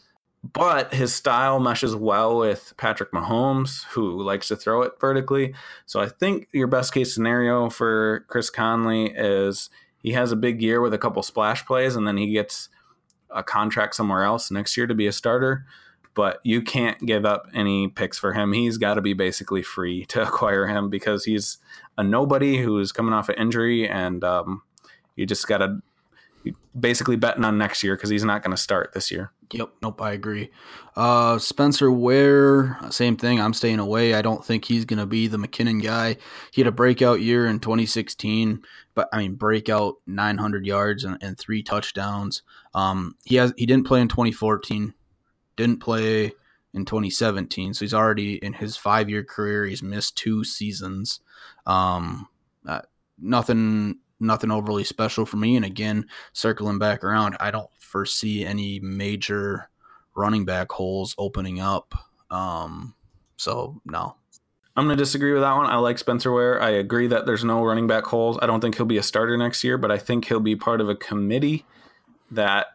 but his style meshes well with Patrick Mahomes, who likes to throw it vertically. So I think your best case scenario for Chris Conley is he has a big year with a couple splash plays, and then he gets a contract somewhere else next year to be a starter. But you can't give up any picks for him. He's got to be basically free to acquire him because he's a nobody who's coming off an injury, and um, you just got to basically betting on next year because he's not going to start this year. Yep. Nope. I agree. Uh, Spencer Ware, same thing. I'm staying away. I don't think he's going to be the McKinnon guy. He had a breakout year in 2016, but I mean, breakout 900 yards and, and three touchdowns. Um, he has he didn't play in 2014, didn't play in 2017, so he's already in his five year career. He's missed two seasons. Um, uh, nothing nothing overly special for me. And again, circling back around, I don't foresee any major running back holes opening up. Um, so no. I'm going to disagree with that one. I like Spencer Ware. I agree that there's no running back holes. I don't think he'll be a starter next year, but I think he'll be part of a committee that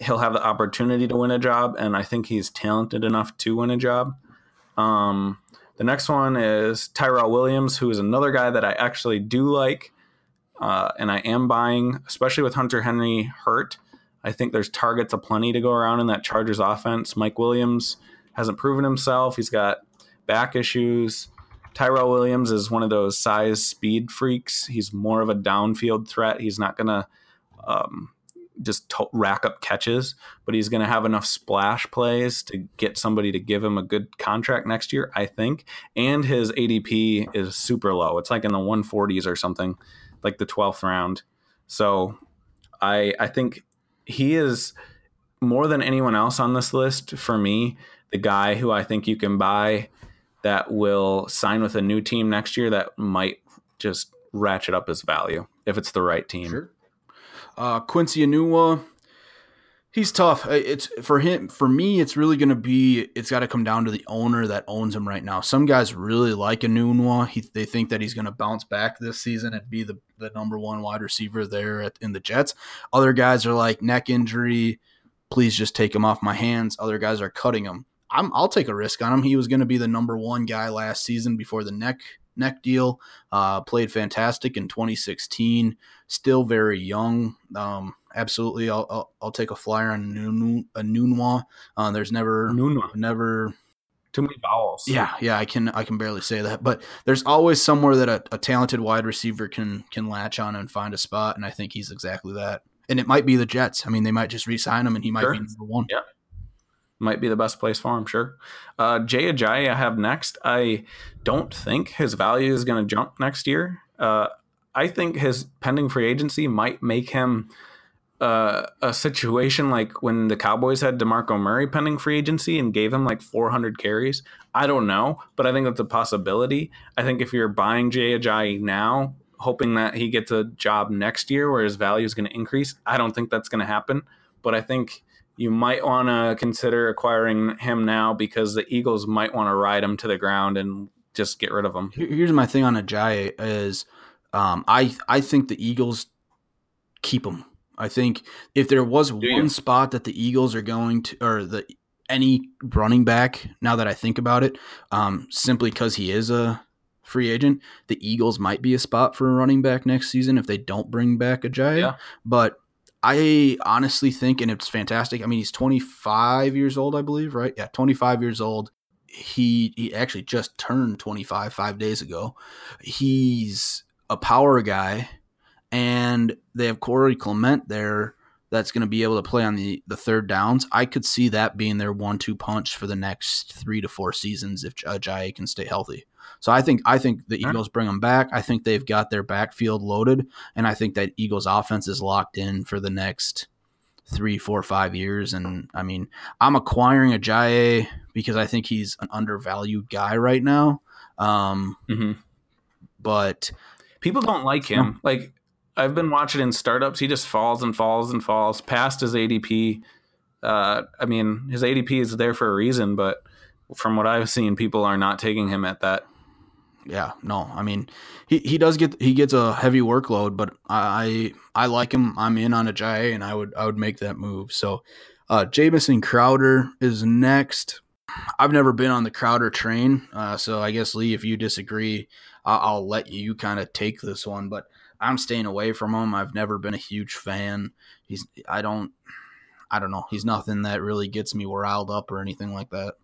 he'll have the opportunity to win a job, and I think he's talented enough to win a job. Um, the next one is Tyrell Williams, who is another guy that I actually do like, uh, and I am buying, especially with Hunter Henry hurt. I think there's targets aplenty to go around in that Chargers offense. Mike Williams hasn't proven himself. He's got back issues. Tyrell Williams is one of those size speed freaks. He's more of a downfield threat. He's not going to um, just to- rack up catches, but he's going to have enough splash plays to get somebody to give him a good contract next year, I think. And his ADP is super low. It's like in the 140s or something, like the 12th round. So I I think he is more than anyone else on this list for me, the guy who I think you can buy that will sign with a new team next year that might just ratchet up his value if it's the right team. Sure. Uh, Quincy Anua, he's tough. It's for him. For me, it's really going to be. It's got to come down to the owner that owns him right now. Some guys really like Anua. He, they think that he's going to bounce back this season and be the, the number one wide receiver there at, in the Jets. Other guys are like neck injury. Please just take him off my hands. Other guys are cutting him. I'm, I'll take a risk on him. He was going to be the number one guy last season before the neck neck deal. Uh, played fantastic in 2016. Still very young. Um, absolutely, I'll, I'll I'll take a flyer on Nunu- a Nunwa. Uh, there's never Nunwa. never Too many vowels. yeah yeah I can I can barely say that, but there's always somewhere that a, a talented wide receiver can can latch on and find a spot, and I think he's exactly that. And it might be the Jets. I mean, they might just re-sign him, and he might Sure. be number one. Yeah. Might be the best place for him. Sure. Uh, Jay Ajayi, I have next. I don't think his value is going to jump next year. Uh, I think his pending free agency might make him uh, a situation like when the Cowboys had DeMarco Murray pending free agency and gave him like 400 carries. I don't know, but I think that's a possibility. I think if you're buying Jay Ajayi now, hoping that he gets a job next year where his value is going to increase, I don't think that's going to happen. But I think you might want to consider acquiring him now because the Eagles might want to ride him to the ground and just get rid of him. Here's my thing on Ajayi is um, I I think the Eagles keep him. I think if there was Do one you? spot that the Eagles are going to, or the any running back, now that I think about it, um, simply because he is a free agent, the Eagles might be a spot for a running back next season if they don't bring back Ajayi. Yeah. But I honestly think, and it's fantastic. I mean, he's 25 years old, I believe, right? Yeah, 25 years old. He he actually just turned 25 five days ago. He's a power guy, and they have Corey Clement there that's going to be able to play on the, the third downs. I could see that being their one two punch for the next three to four seasons if Ajayi can stay healthy. So I think I think the. Eagles bring them back. I think they've got their backfield loaded, and I think that Eagles offense is locked in for the next three, four, five years. And I mean, I'm acquiring a Ajayi because I think he's an undervalued guy right now. Um, hmm but People don't like him. Like I've been watching in startups, he just falls and falls and falls past his ADP. Uh, I mean, his ADP is there for a reason, but from what I've seen, people are not taking him at that. yeah, no, I mean, he, he does get he gets a heavy workload, but I I like him. I'm in on Ajayi, and I would I would make that move. So, uh, Jamison Crowder is next. I've never been on the Crowder train, uh, so I guess Lee, if you disagree, I'll, I'll let you kind of take this one. But I'm staying away from him. I've never been a huge fan. He's I don't I don't know. He's nothing that really gets me riled up or anything like that.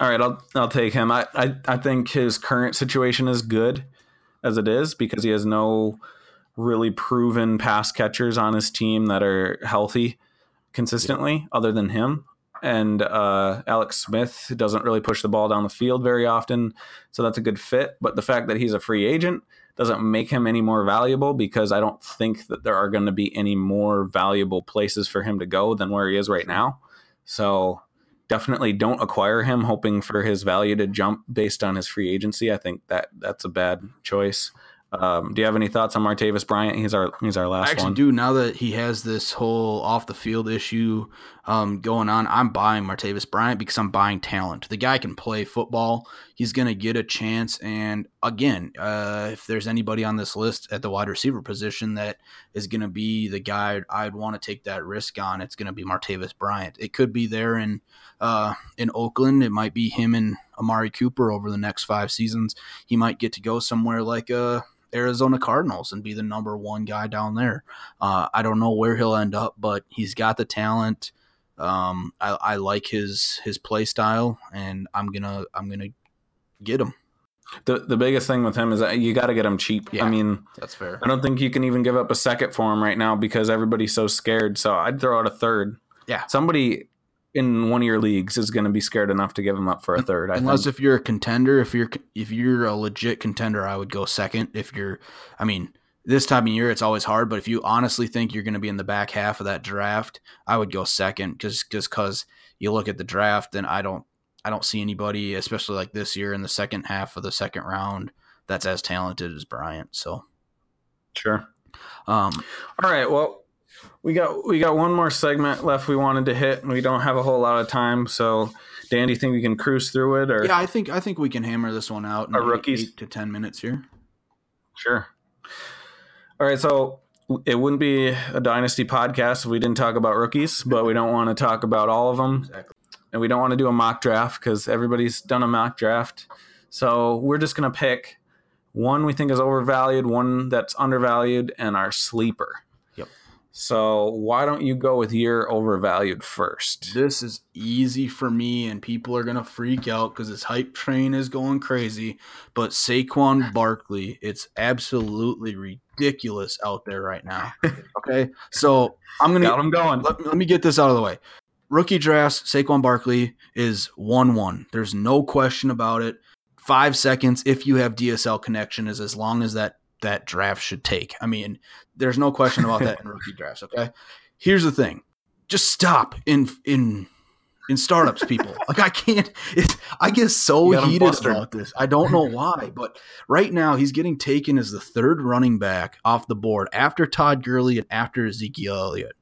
All right, I'll I'll take him. I, I I think his current situation is good as it is because he has no really proven pass catchers on his team that are healthy consistently other than him. And uh, Alex Smith doesn't really push the ball down the field very often, so that's a good fit. But the fact that he's a free agent doesn't make him any more valuable because I don't think that there are going to be any more valuable places for him to go than where he is right now. So definitely don't acquire him hoping for his value to jump based on his free agency. I think that that's a bad choice. Um, do you have any thoughts on Martavis Bryant? He's our he's our I last actually one. do now that he has this whole off the field issue um, going on. I'm buying Martavis Bryant because I'm buying talent. The guy can play football. He's going to get a chance. And again, uh, if there's anybody on this list at the wide receiver position that is going to be the guy I'd want to take that risk on, it's going to be Martavis Bryant. It could be there in uh, in Oakland. It might be him and Amari Cooper over the next five seasons. He might get to go somewhere like uh, Arizona Cardinals and be the number one guy down there. Uh, I don't know where he'll end up, but he's got the talent. Um, I, I like his his play style, and I'm gonna I'm gonna get him. The the biggest thing with him is that you got to get him cheap. Yeah. I mean, That's fair. I don't think you can even give up a second for him right now because everybody's so scared. So I'd throw out a third. Yeah. somebody in one of your leagues is going to be scared enough to give him up for a third. I Unless think. if you're a contender, if you're if you're a legit contender, I would go second. If you're, I mean, this time of year it's always hard, but if you honestly think you're going to be in the back half of that draft, I would go second, just just because you look at the draft and I don't I don't see anybody, especially like this year in the second half of the second round, that's as talented as Bryant. So, sure. um, All right. Well, we got we got one more segment left. We wanted to hit, and we don't have a whole lot of time. So, Dan, do you think we can cruise through it, or yeah, I think I think we can hammer this one out in Our rookies. eight to ten minutes here. Sure. All right, so it wouldn't be a dynasty podcast if we didn't talk about rookies, but we don't want to talk about all of them, Exactly. and we don't want to do a mock draft because everybody's done a mock draft. So we're just gonna pick one we think is overvalued, one that's undervalued, and our sleeper. So why don't you go with your overvalued first? This is easy for me, and people are gonna freak out because this hype train is going crazy. But Saquon Barkley, it's absolutely ridiculous out there right now. Okay, so I'm gonna him going. let, let me get this out of the way. rookie drafts, Saquon Barkley is 1 1. There's no question about it. Five seconds if you have DSL connection is as long as that that draft should take. I mean, there's no question about that in rookie drafts. Okay. Here's the thing. Just stop in in in startups, people. like I can't. I get so heated about this. I don't know why, but right now he's getting taken as the third running back off the board after Todd Gurley and after Ezekiel Elliott.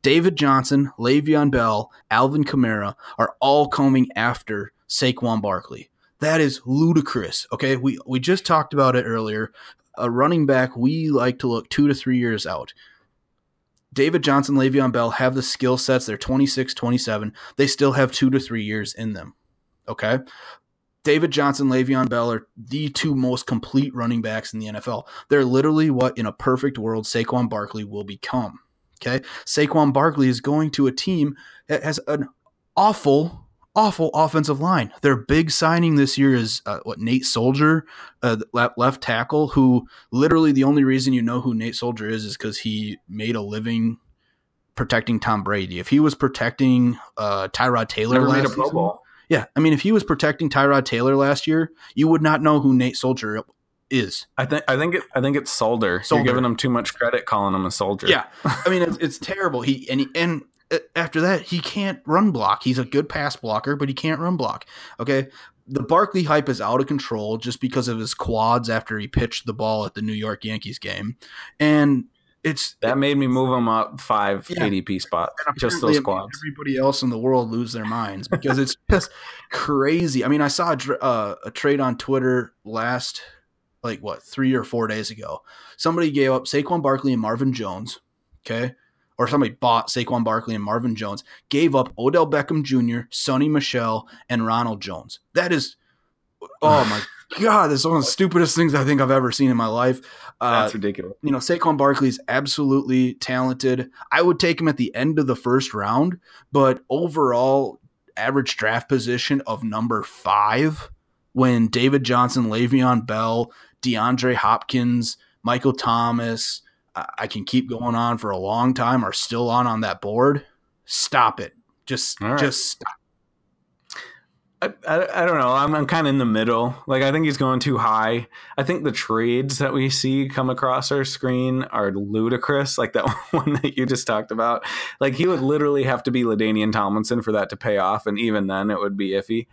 David Johnson, Le'Veon Bell, Alvin Kamara are all coming after Saquon Barkley. That is ludicrous. Okay, we we just talked about it earlier. A running back, we like to look two to three years out. David Johnson, Le'Veon Bell have the skill sets. They're 26, 27. They still have two to three years in them. Okay. David Johnson, Le'Veon Bell are the two most complete running backs in the NFL. They're literally what, in a perfect world, Saquon Barkley will become. Okay. Saquon Barkley is going to a team that has an awful awful offensive line. Their big signing this year is uh, what Nate Soldier, uh, left tackle, who literally the only reason you know who Nate Soldier is is because he made a living protecting Tom Brady. If he was protecting uh, Tyrod Taylor Never last season, yeah, I mean, if he was protecting Tyrod Taylor last year, you would not know who Nate Soldier is. I think I think it, I think it's Solder. Solder. You're giving him too much credit calling him a soldier. Yeah, I mean it's, it's terrible. He and he, and after that, he can't run block. He's a good pass blocker, but he can't run block. Okay. The Barkley hype is out of control just because of his quads after he pitched the ball at the New York Yankees game. And it's that made me move him up five yeah. ADP spots. Just those quads. Everybody else in the world lose their minds because it's just crazy. I mean, I saw a, uh, a trade on Twitter last, like what, three or four days ago. Somebody gave up Saquon Barkley and Marvin Jones. Okay or somebody bought Saquon Barkley and Marvin Jones, gave up Odell Beckham Jr., Sony Michel, and Ronald Jones. That is, oh my God, that's one of the stupidest things I think I've ever seen in my life. Uh, that's ridiculous. You know, Saquon Barkley is absolutely talented. I would take him at the end of the first round, but overall, average draft position of number five when David Johnson, Le'Veon Bell, DeAndre Hopkins, Michael Thomas, I can keep going on for a long time are still on on that board, stop it. Just right. just stop. I, I, I, don't know. I'm, I'm kind of in the middle. Like, I think he's going too high. I think the trades that we see come across our screen are ludicrous. Like that one that you just talked about. Like, he would literally have to be LaDainian Tomlinson for that to pay off. And even then, it would be iffy.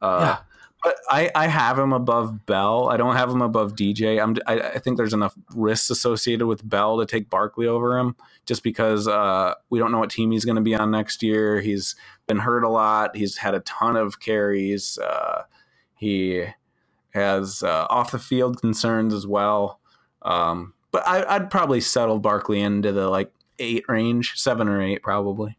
Uh, yeah. But I, I have him above Bell. I don't have him above DJ. I'm, I, I think there's enough risks associated with Bell to take Barkley over him, just because uh, we don't know what team he's going to be on next year. He's been hurt a lot. He's had a ton of carries. Uh, he has uh, off the field concerns as well. Um, but I, would probably settle Barkley into the like eight range, seven or eight probably.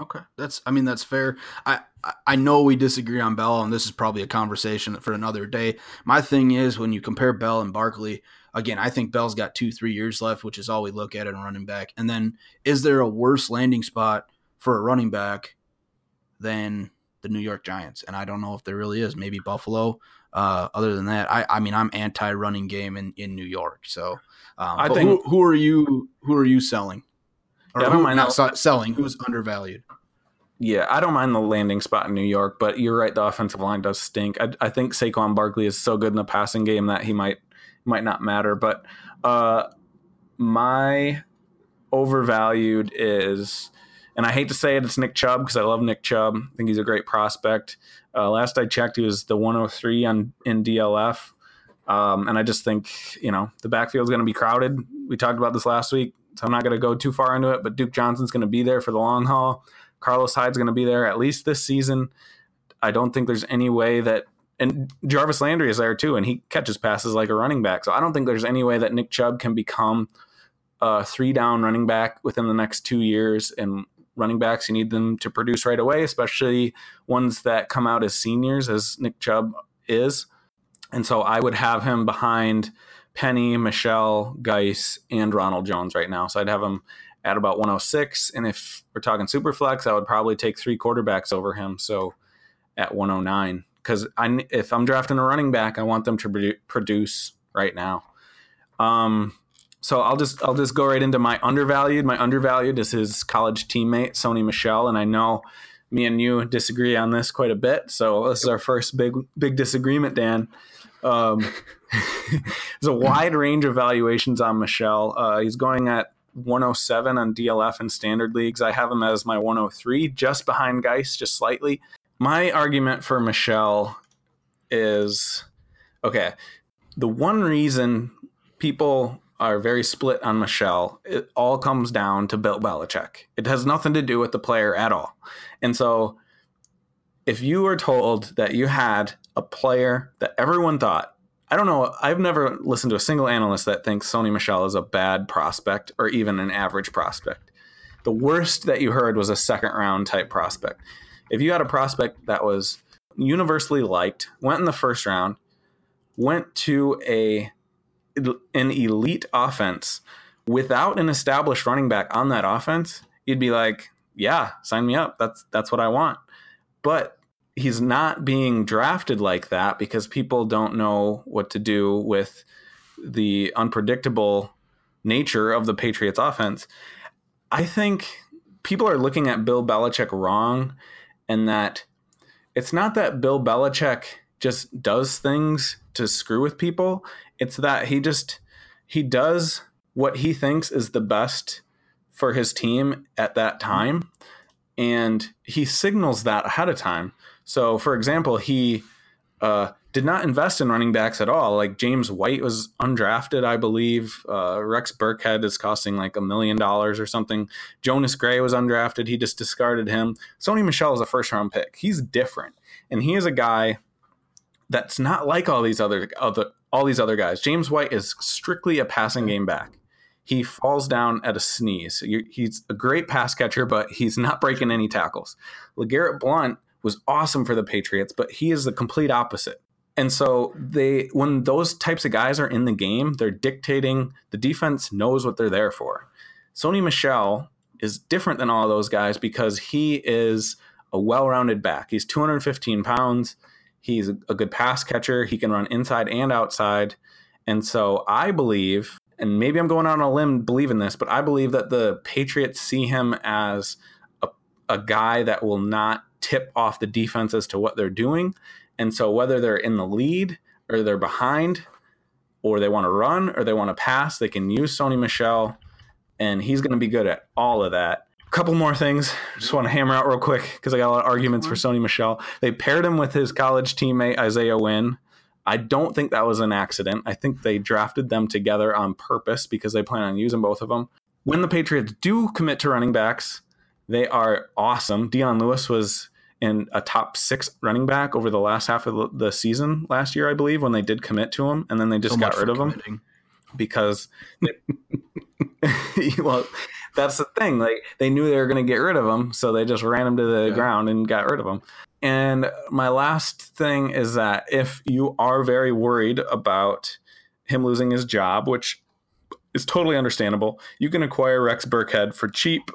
Okay, that's. I mean, that's fair. I I know we disagree on Bell, and this is probably a conversation for another day. My thing is when you compare Bell and Barkley, again, I think Bell's got two, three years left, which is all we look at in running back. And then, is there a worse landing spot for a running back than the New York Giants? And I don't know if there really is. Maybe Buffalo. Uh, other than that, I, I mean, I'm anti-running game in, in New York. So, um, I think who, who, are you? Who are you selling? Or yeah, who, not selling? Who's undervalued? Yeah, I don't mind the landing spot in New York, but you're right. The offensive line does stink. I, I think Saquon Barkley is so good in the passing game that he might might not matter. But uh, my overvalued is, and I hate to say it, it's Nick Chubb because I love Nick Chubb. I think he's a great prospect. Uh, last I checked, he was the 103 on in DLF. Um, and I just think, you know, the backfield is going to be crowded. We talked about this last week, so I'm not going to go too far into it, but Duke Johnson's going to be there for the long haul. Carlos Hyde's going to be there at least this season. I don't think there's any way that and Jarvis Landry is there too, and he catches passes like a running back. So I don't think there's any way that Nick Chubb can become a three down running back within the next two years. And running backs, you need them to produce right away, especially ones that come out as seniors, as Nick Chubb is. And so I would have him behind Penny, Michel, Guice, and Ronald Jones right now. So I'd have him at about 106. And if we're talking super flex, I would probably take three quarterbacks over him. So at 109, because I if I'm drafting a running back, I want them to produce right now. Um, so I'll just I'll just go right into my undervalued. My undervalued is his college teammate Sony Michel, and I know me and you disagree on this quite a bit. So this is our first big big disagreement, Dan. Um, there's a wide range of valuations on Michel. Uh, he's going at 107 on DLF and standard leagues. I have him as my 103, just behind Guice, just slightly. My argument for Michel is okay. The one reason people are very split on Michel, It all comes down to Bill Belichick. It has nothing to do with the player at all. And so, if you were told that you had a player that everyone thought, I don't know, I've never listened to a single analyst that thinks Sony Michel is a bad prospect or even an average prospect. The worst that you heard was a second round type prospect. If you had a prospect that was universally liked, went in the first round, went to a an elite offense without an established running back on that offense, you'd be like, yeah, sign me up. That's that's what I want. But he's not being drafted like that because people don't know what to do with the unpredictable nature of the Patriots offense. I think people are looking at Bill Belichick wrong and that it's not that Bill Belichick just does things to screw with people. It's that he just he does what he thinks is the best for his team at that time and he signals that ahead of time. So for example, he uh, did not invest in running backs at all. Like James White was undrafted, I believe. Uh, Rex Burkhead is costing like a million dollars or something. Jonas Gray was undrafted. He just discarded him. Sony Michel is a first round pick. He's different. And he is a guy that's not like all these other other all these other guys. James White is strictly a passing game back. He falls down at a sneeze. He's a great pass catcher, but he's not breaking any tackles. LeGarrette Blount was awesome for the Patriots, but he is the complete opposite. And so they when those types of guys are in the game, they're dictating the defense knows what they're there for. Sony Michel is different than all those guys because he is a well-rounded back. He's 215 pounds. He's a good pass catcher. He can run inside and outside. And so I believe, and maybe I'm going out on a limb believing this, but I believe that the Patriots see him as a, a guy that will not tip off the defense as to what they're doing. And so whether they're in the lead or they're behind, or they want to run or they want to pass, they can use Sony Michel and he's going to be good at all of that couple more things. Just want to hammer out real quick because I got a lot of arguments for Sony Michel. They paired him with his college teammate Isaiah Wynn. I don't think that was an accident. I think they drafted them together on purpose because they plan on using both of them. When the Patriots do commit to running backs, they are awesome. Dion Lewis was in a top six running back over the last half of the season last year, I believe, when they did commit to him, and then they just so got rid of committing. him because, well, that's the thing. Like they knew they were going to get rid of him, so they just ran him to the yeah. ground and got rid of him. And my last thing is that if you are very worried about him losing his job, which is totally understandable, you can acquire Rex Burkhead for cheap.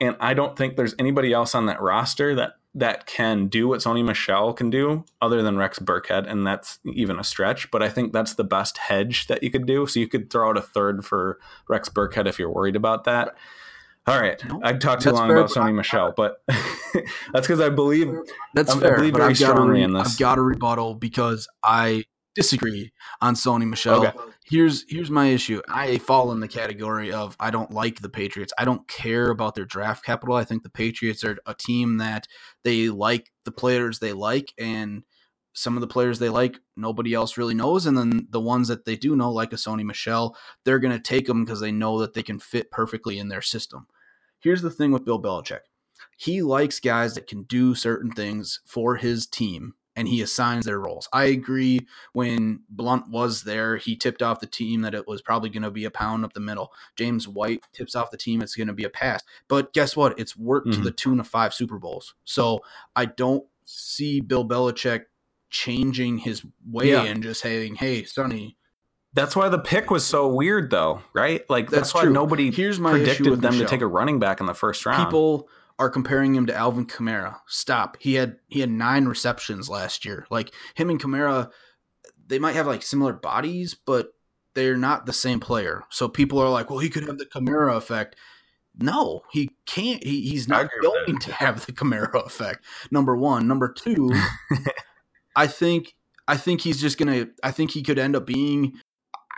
And I don't think there's anybody else on that roster that that can do what Sony Michel can do other than Rex Burkhead, and that's even a stretch. But I think that's the best hedge that you could do. So you could throw out a third for Rex Burkhead if you're worried about that. All right, I talked too long fair, about Sony Michel, but that's because I believe that's I, fair. I believe very strongly re- in this. I've got a rebuttal because I disagree on Sony Michel. Okay. Here's here's my issue. I fall in the category of I don't like the Patriots. I don't care about their draft capital. I think the Patriots are a team that they like the players they like and some of the players they like nobody else really knows and then the ones that they do know like a Sony Michel, they're going to take them because they know that they can fit perfectly in their system. Here's the thing with Bill Belichick. He likes guys that can do certain things for his team and he assigns their roles. I agree when Blount was there, he tipped off the team that it was probably going to be a pound up the middle. James White tips off the team it's going to be a pass. But guess what? It's worked mm-hmm. to the tune of five Super Bowls. So I don't see Bill Belichick changing his way yeah. and just saying, hey, Sonny. That's why the pick was so weird, though, right? Like that's, that's why nobody Here's my predicted them Michel. to take a running back in the first round. People are comparing him to Alvin Kamara. Stop. He had he had nine receptions last year. Like him and Kamara, they might have like similar bodies, but they're not the same player. So people are like, well, he could have the Kamara effect. No, he can't. He, he's not going to have the Kamara effect. Number one. Number two, I think I think he's just gonna. I think he could end up being.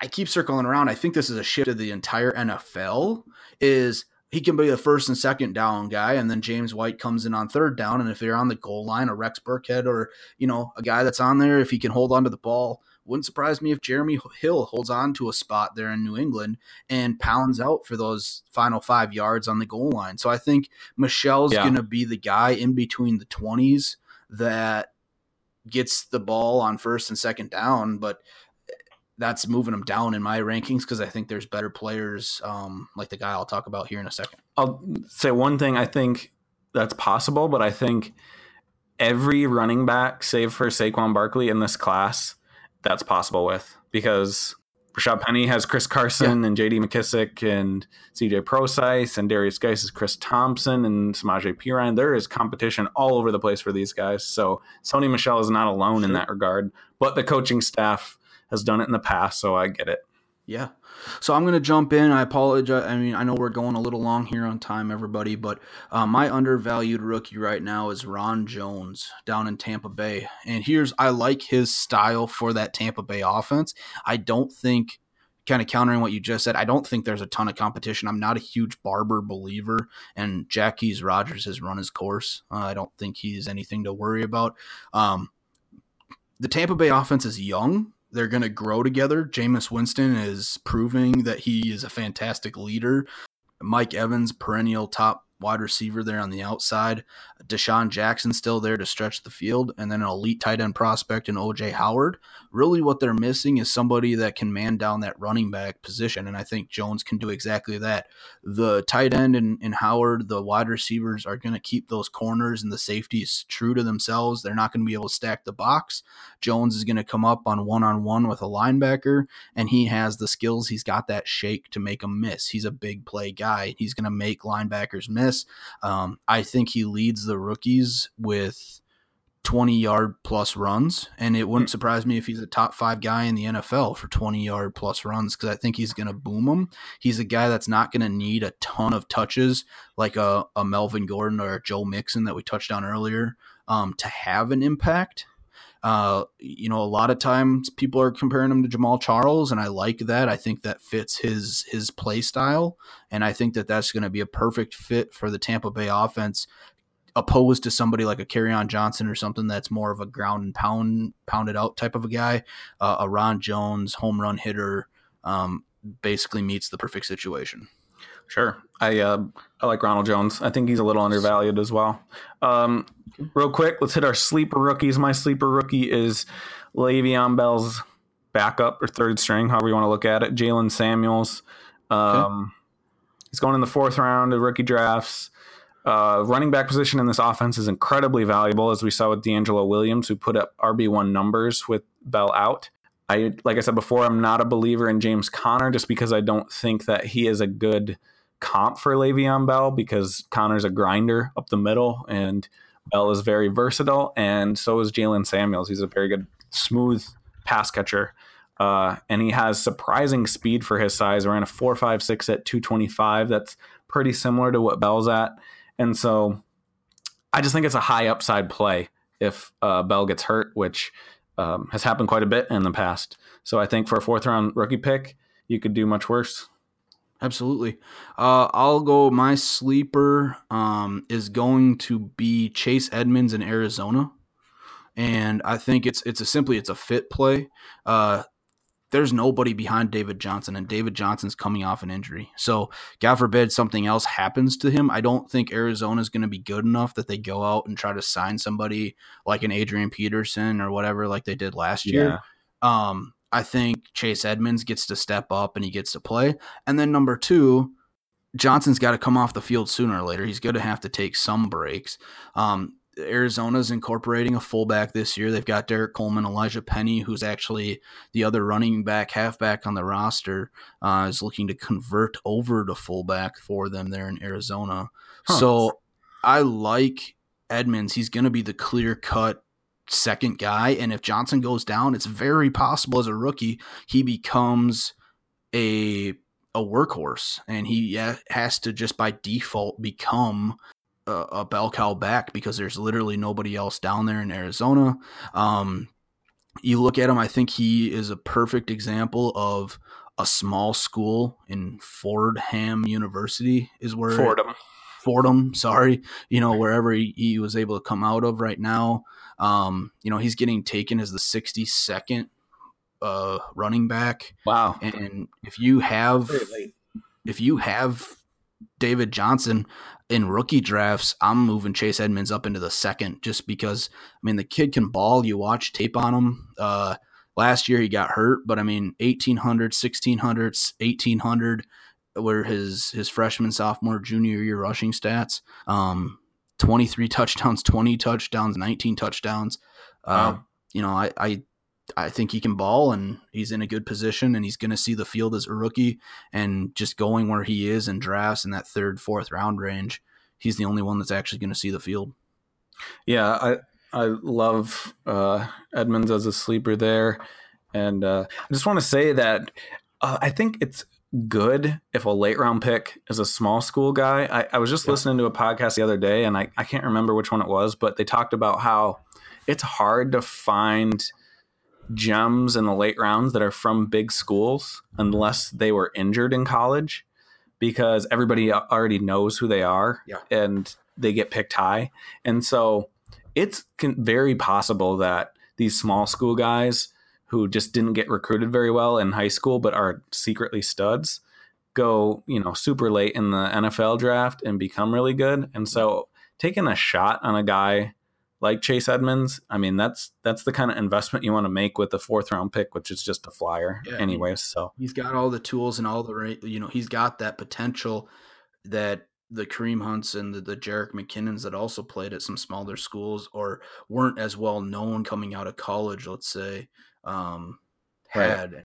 I keep circling around. I think this is a shift of the entire NFL. Is he can be the first and second down guy, and then James White comes in on third down. And if they're on the goal line, a Rex Burkhead or you know a guy that's on there, if he can hold on to the ball, wouldn't surprise me if Jeremy Hill holds on to a spot there in New England and pounds out for those final five yards on the goal line. So I think Michel's yeah. going to be the guy in between the twenties that gets the ball on first and second down, but that's moving them down in my rankings because I think there's better players, um, like the guy I'll talk about here in a second. I'll say one thing. I think that's possible, but I think every running back, save for Saquon Barkley in this class, that's possible with because Rashad Penny has Chris Carson yeah. and J.D. McKissic and C.J. Prosise and Derrius Guice is Chris Thompson and Samaje Perine. There is competition all over the place for these guys. So Sony Michel is not alone sure. in that regard, but the coaching staff has done it in the past, so I get it. Yeah. So I'm going to jump in. I apologize. I mean, I know we're going a little long here on time, everybody, but uh, my undervalued rookie right now is Ron Jones down in Tampa Bay. And here's, I like his style for that Tampa Bay offense. I don't think, kind of countering what you just said, I don't think there's a ton of competition. I'm not a huge Barber believer, and Jacquizz Rogers has run his course. Uh, I don't think he's anything to worry about. Um, the Tampa Bay offense is young they're going to grow together. Jameis Winston is proving that he is a fantastic leader. Mike Evans, perennial top wide receiver there on the outside. DeSean Jackson still there to stretch the field, and then an elite tight end prospect in OJ Howard. Really, what they're missing is somebody that can man down that running back position, and I think Jones can do exactly that. The tight end and, and Howard, the wide receivers, are going to keep those corners and the safeties true to themselves. They're not going to be able to stack the box. Jones is going to come up on one on one with a linebacker, and he has the skills. He's got that shake to make them miss. He's a big play guy. He's going to make linebackers miss. Um, I think he leads the rookies with 20 yard plus runs. And it wouldn't hmm. surprise me if he's a top five guy in the NFL for 20 yard plus runs because I think he's going to boom them. He's a guy that's not going to need a ton of touches like a, a, Melvin Gordon or a Joe Mixon that we touched on earlier um, to have an impact. Uh, you know, a lot of times people are comparing him to Jamaal Charles, and I like that. I think that fits his his play style, and I think that that's going to be a perfect fit for the Tampa Bay offense, opposed to somebody like a Kerryon Johnson or something that's more of a ground and pound pounded out type of a guy. Uh, a Ron Jones home run hitter um, basically meets the perfect situation. Sure, I uh, I like Ronald Jones. I think he's a little undervalued as well. Um, real quick, let's hit our sleeper rookies. My sleeper rookie is Le'Veon Bell's backup or third string, however you want to look at it. Jaylen Samuels. Um, okay. He's going in the fourth round of rookie drafts. Uh, running back position in this offense is incredibly valuable, as we saw with DeAngelo Williams, who put up RB one numbers with Bell out. I like I said before, I'm not a believer in James Conner just because I don't think that he is a good comp for Le'Veon Bell because Conner's a grinder up the middle and Bell is very versatile, and so is Jaylen Samuels. He's a very good, smooth pass catcher. Uh, and he has surprising speed for his size. Ran a four five six at 225. That's pretty similar to what Bell's at. And so I just think it's a high upside play if uh, Bell gets hurt, which um, has happened quite a bit in the past. So I think for a fourth round rookie pick, you could do much worse. Absolutely. Uh, I'll go. My sleeper um, is going to be Chase Edmonds in Arizona, and I think it's it's a simply it's a fit play. Uh, there's nobody behind David Johnson, and David Johnson's coming off an injury. So, God forbid something else happens to him. I don't think Arizona is going to be good enough that they go out and try to sign somebody like an Adrian Peterson or whatever, like they did last year. Um, I think Chase Edmonds gets to step up and he gets to play. And then number two, Johnson's got to come off the field sooner or later. He's going to have to take some breaks. Um, Arizona's incorporating a fullback this year. They've got Derrick Coleman, Elijah Penny, who's actually the other running back, halfback on the roster, uh, is looking to convert over to fullback for them there in Arizona. Huh. So I like Edmonds. He's going to be the clear cut second guy. And if Johnson goes down, it's very possible as a rookie he becomes a a workhorse, and he has to just by default become a, a bell cow back because there's literally nobody else down there in Arizona. Um, you look at him, I think he is a perfect example of a small school in Fordham University is where Fordham. Fordham, sorry, you know, wherever he, he was able to come out of right now. Um, you know, he's getting taken as the 62nd uh, running back. Wow. And if you have if you have David Johnson in rookie drafts, I'm moving Chase Edmonds up into the second just because I mean the kid can ball. You watch tape on him. Uh, last year he got hurt, but I mean 1800, 1600, 1800 were his his freshman, sophomore, junior year rushing stats. Um, 23 touchdowns, 20 touchdowns, 19 touchdowns. Uh, wow. You know, I, I I think he can ball and he's in a good position and he's going to see the field as a rookie and just going where he is in drafts in that third, fourth round range. He's the only one that's actually going to see the field. Yeah, I I love uh, Edmonds as a sleeper there, and uh, I just want to say that uh, I think it's good if a late round pick is a small school guy. I, I was just yeah. listening to a podcast the other day, and I, I can't remember which one it was, but they talked about how it's hard to find gems in the late rounds that are from big schools unless they were injured in college because everybody already knows who they are yeah. and they get picked high. And so it's very possible that these small school guys who just didn't get recruited very well in high school but are secretly studs go, you know, super late in the NFL draft and become really good. And so taking a shot on a guy like Chase Edmonds, I mean that's that's the kind of investment you want to make with a fourth round pick, which is just a flyer, yeah, anyways. So he's got all the tools and all the you know he's got that potential that the Kareem Hunts and the, the Jerick McKinnons that also played at some smaller schools or weren't as well known coming out of college, let's say, um, had. Right.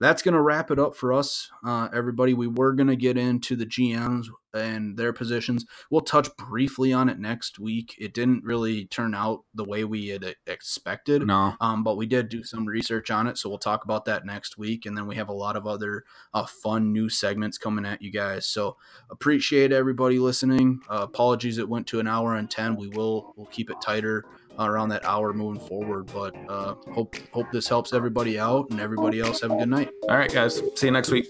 That's going to wrap it up for us, uh, everybody. We were going to get into the GMs and their positions. We'll touch briefly on it next week. It didn't really turn out the way we had expected. No. Um, but we did do some research on it, so we'll talk about that next week. And then we have a lot of other uh, fun new segments coming at you guys. So appreciate everybody listening. Uh, apologies, it went to an hour and ten. We will we'll keep it tighter around that hour moving forward. But uh, hope hope this helps everybody out and everybody else have a good night. All right, guys. See you next week.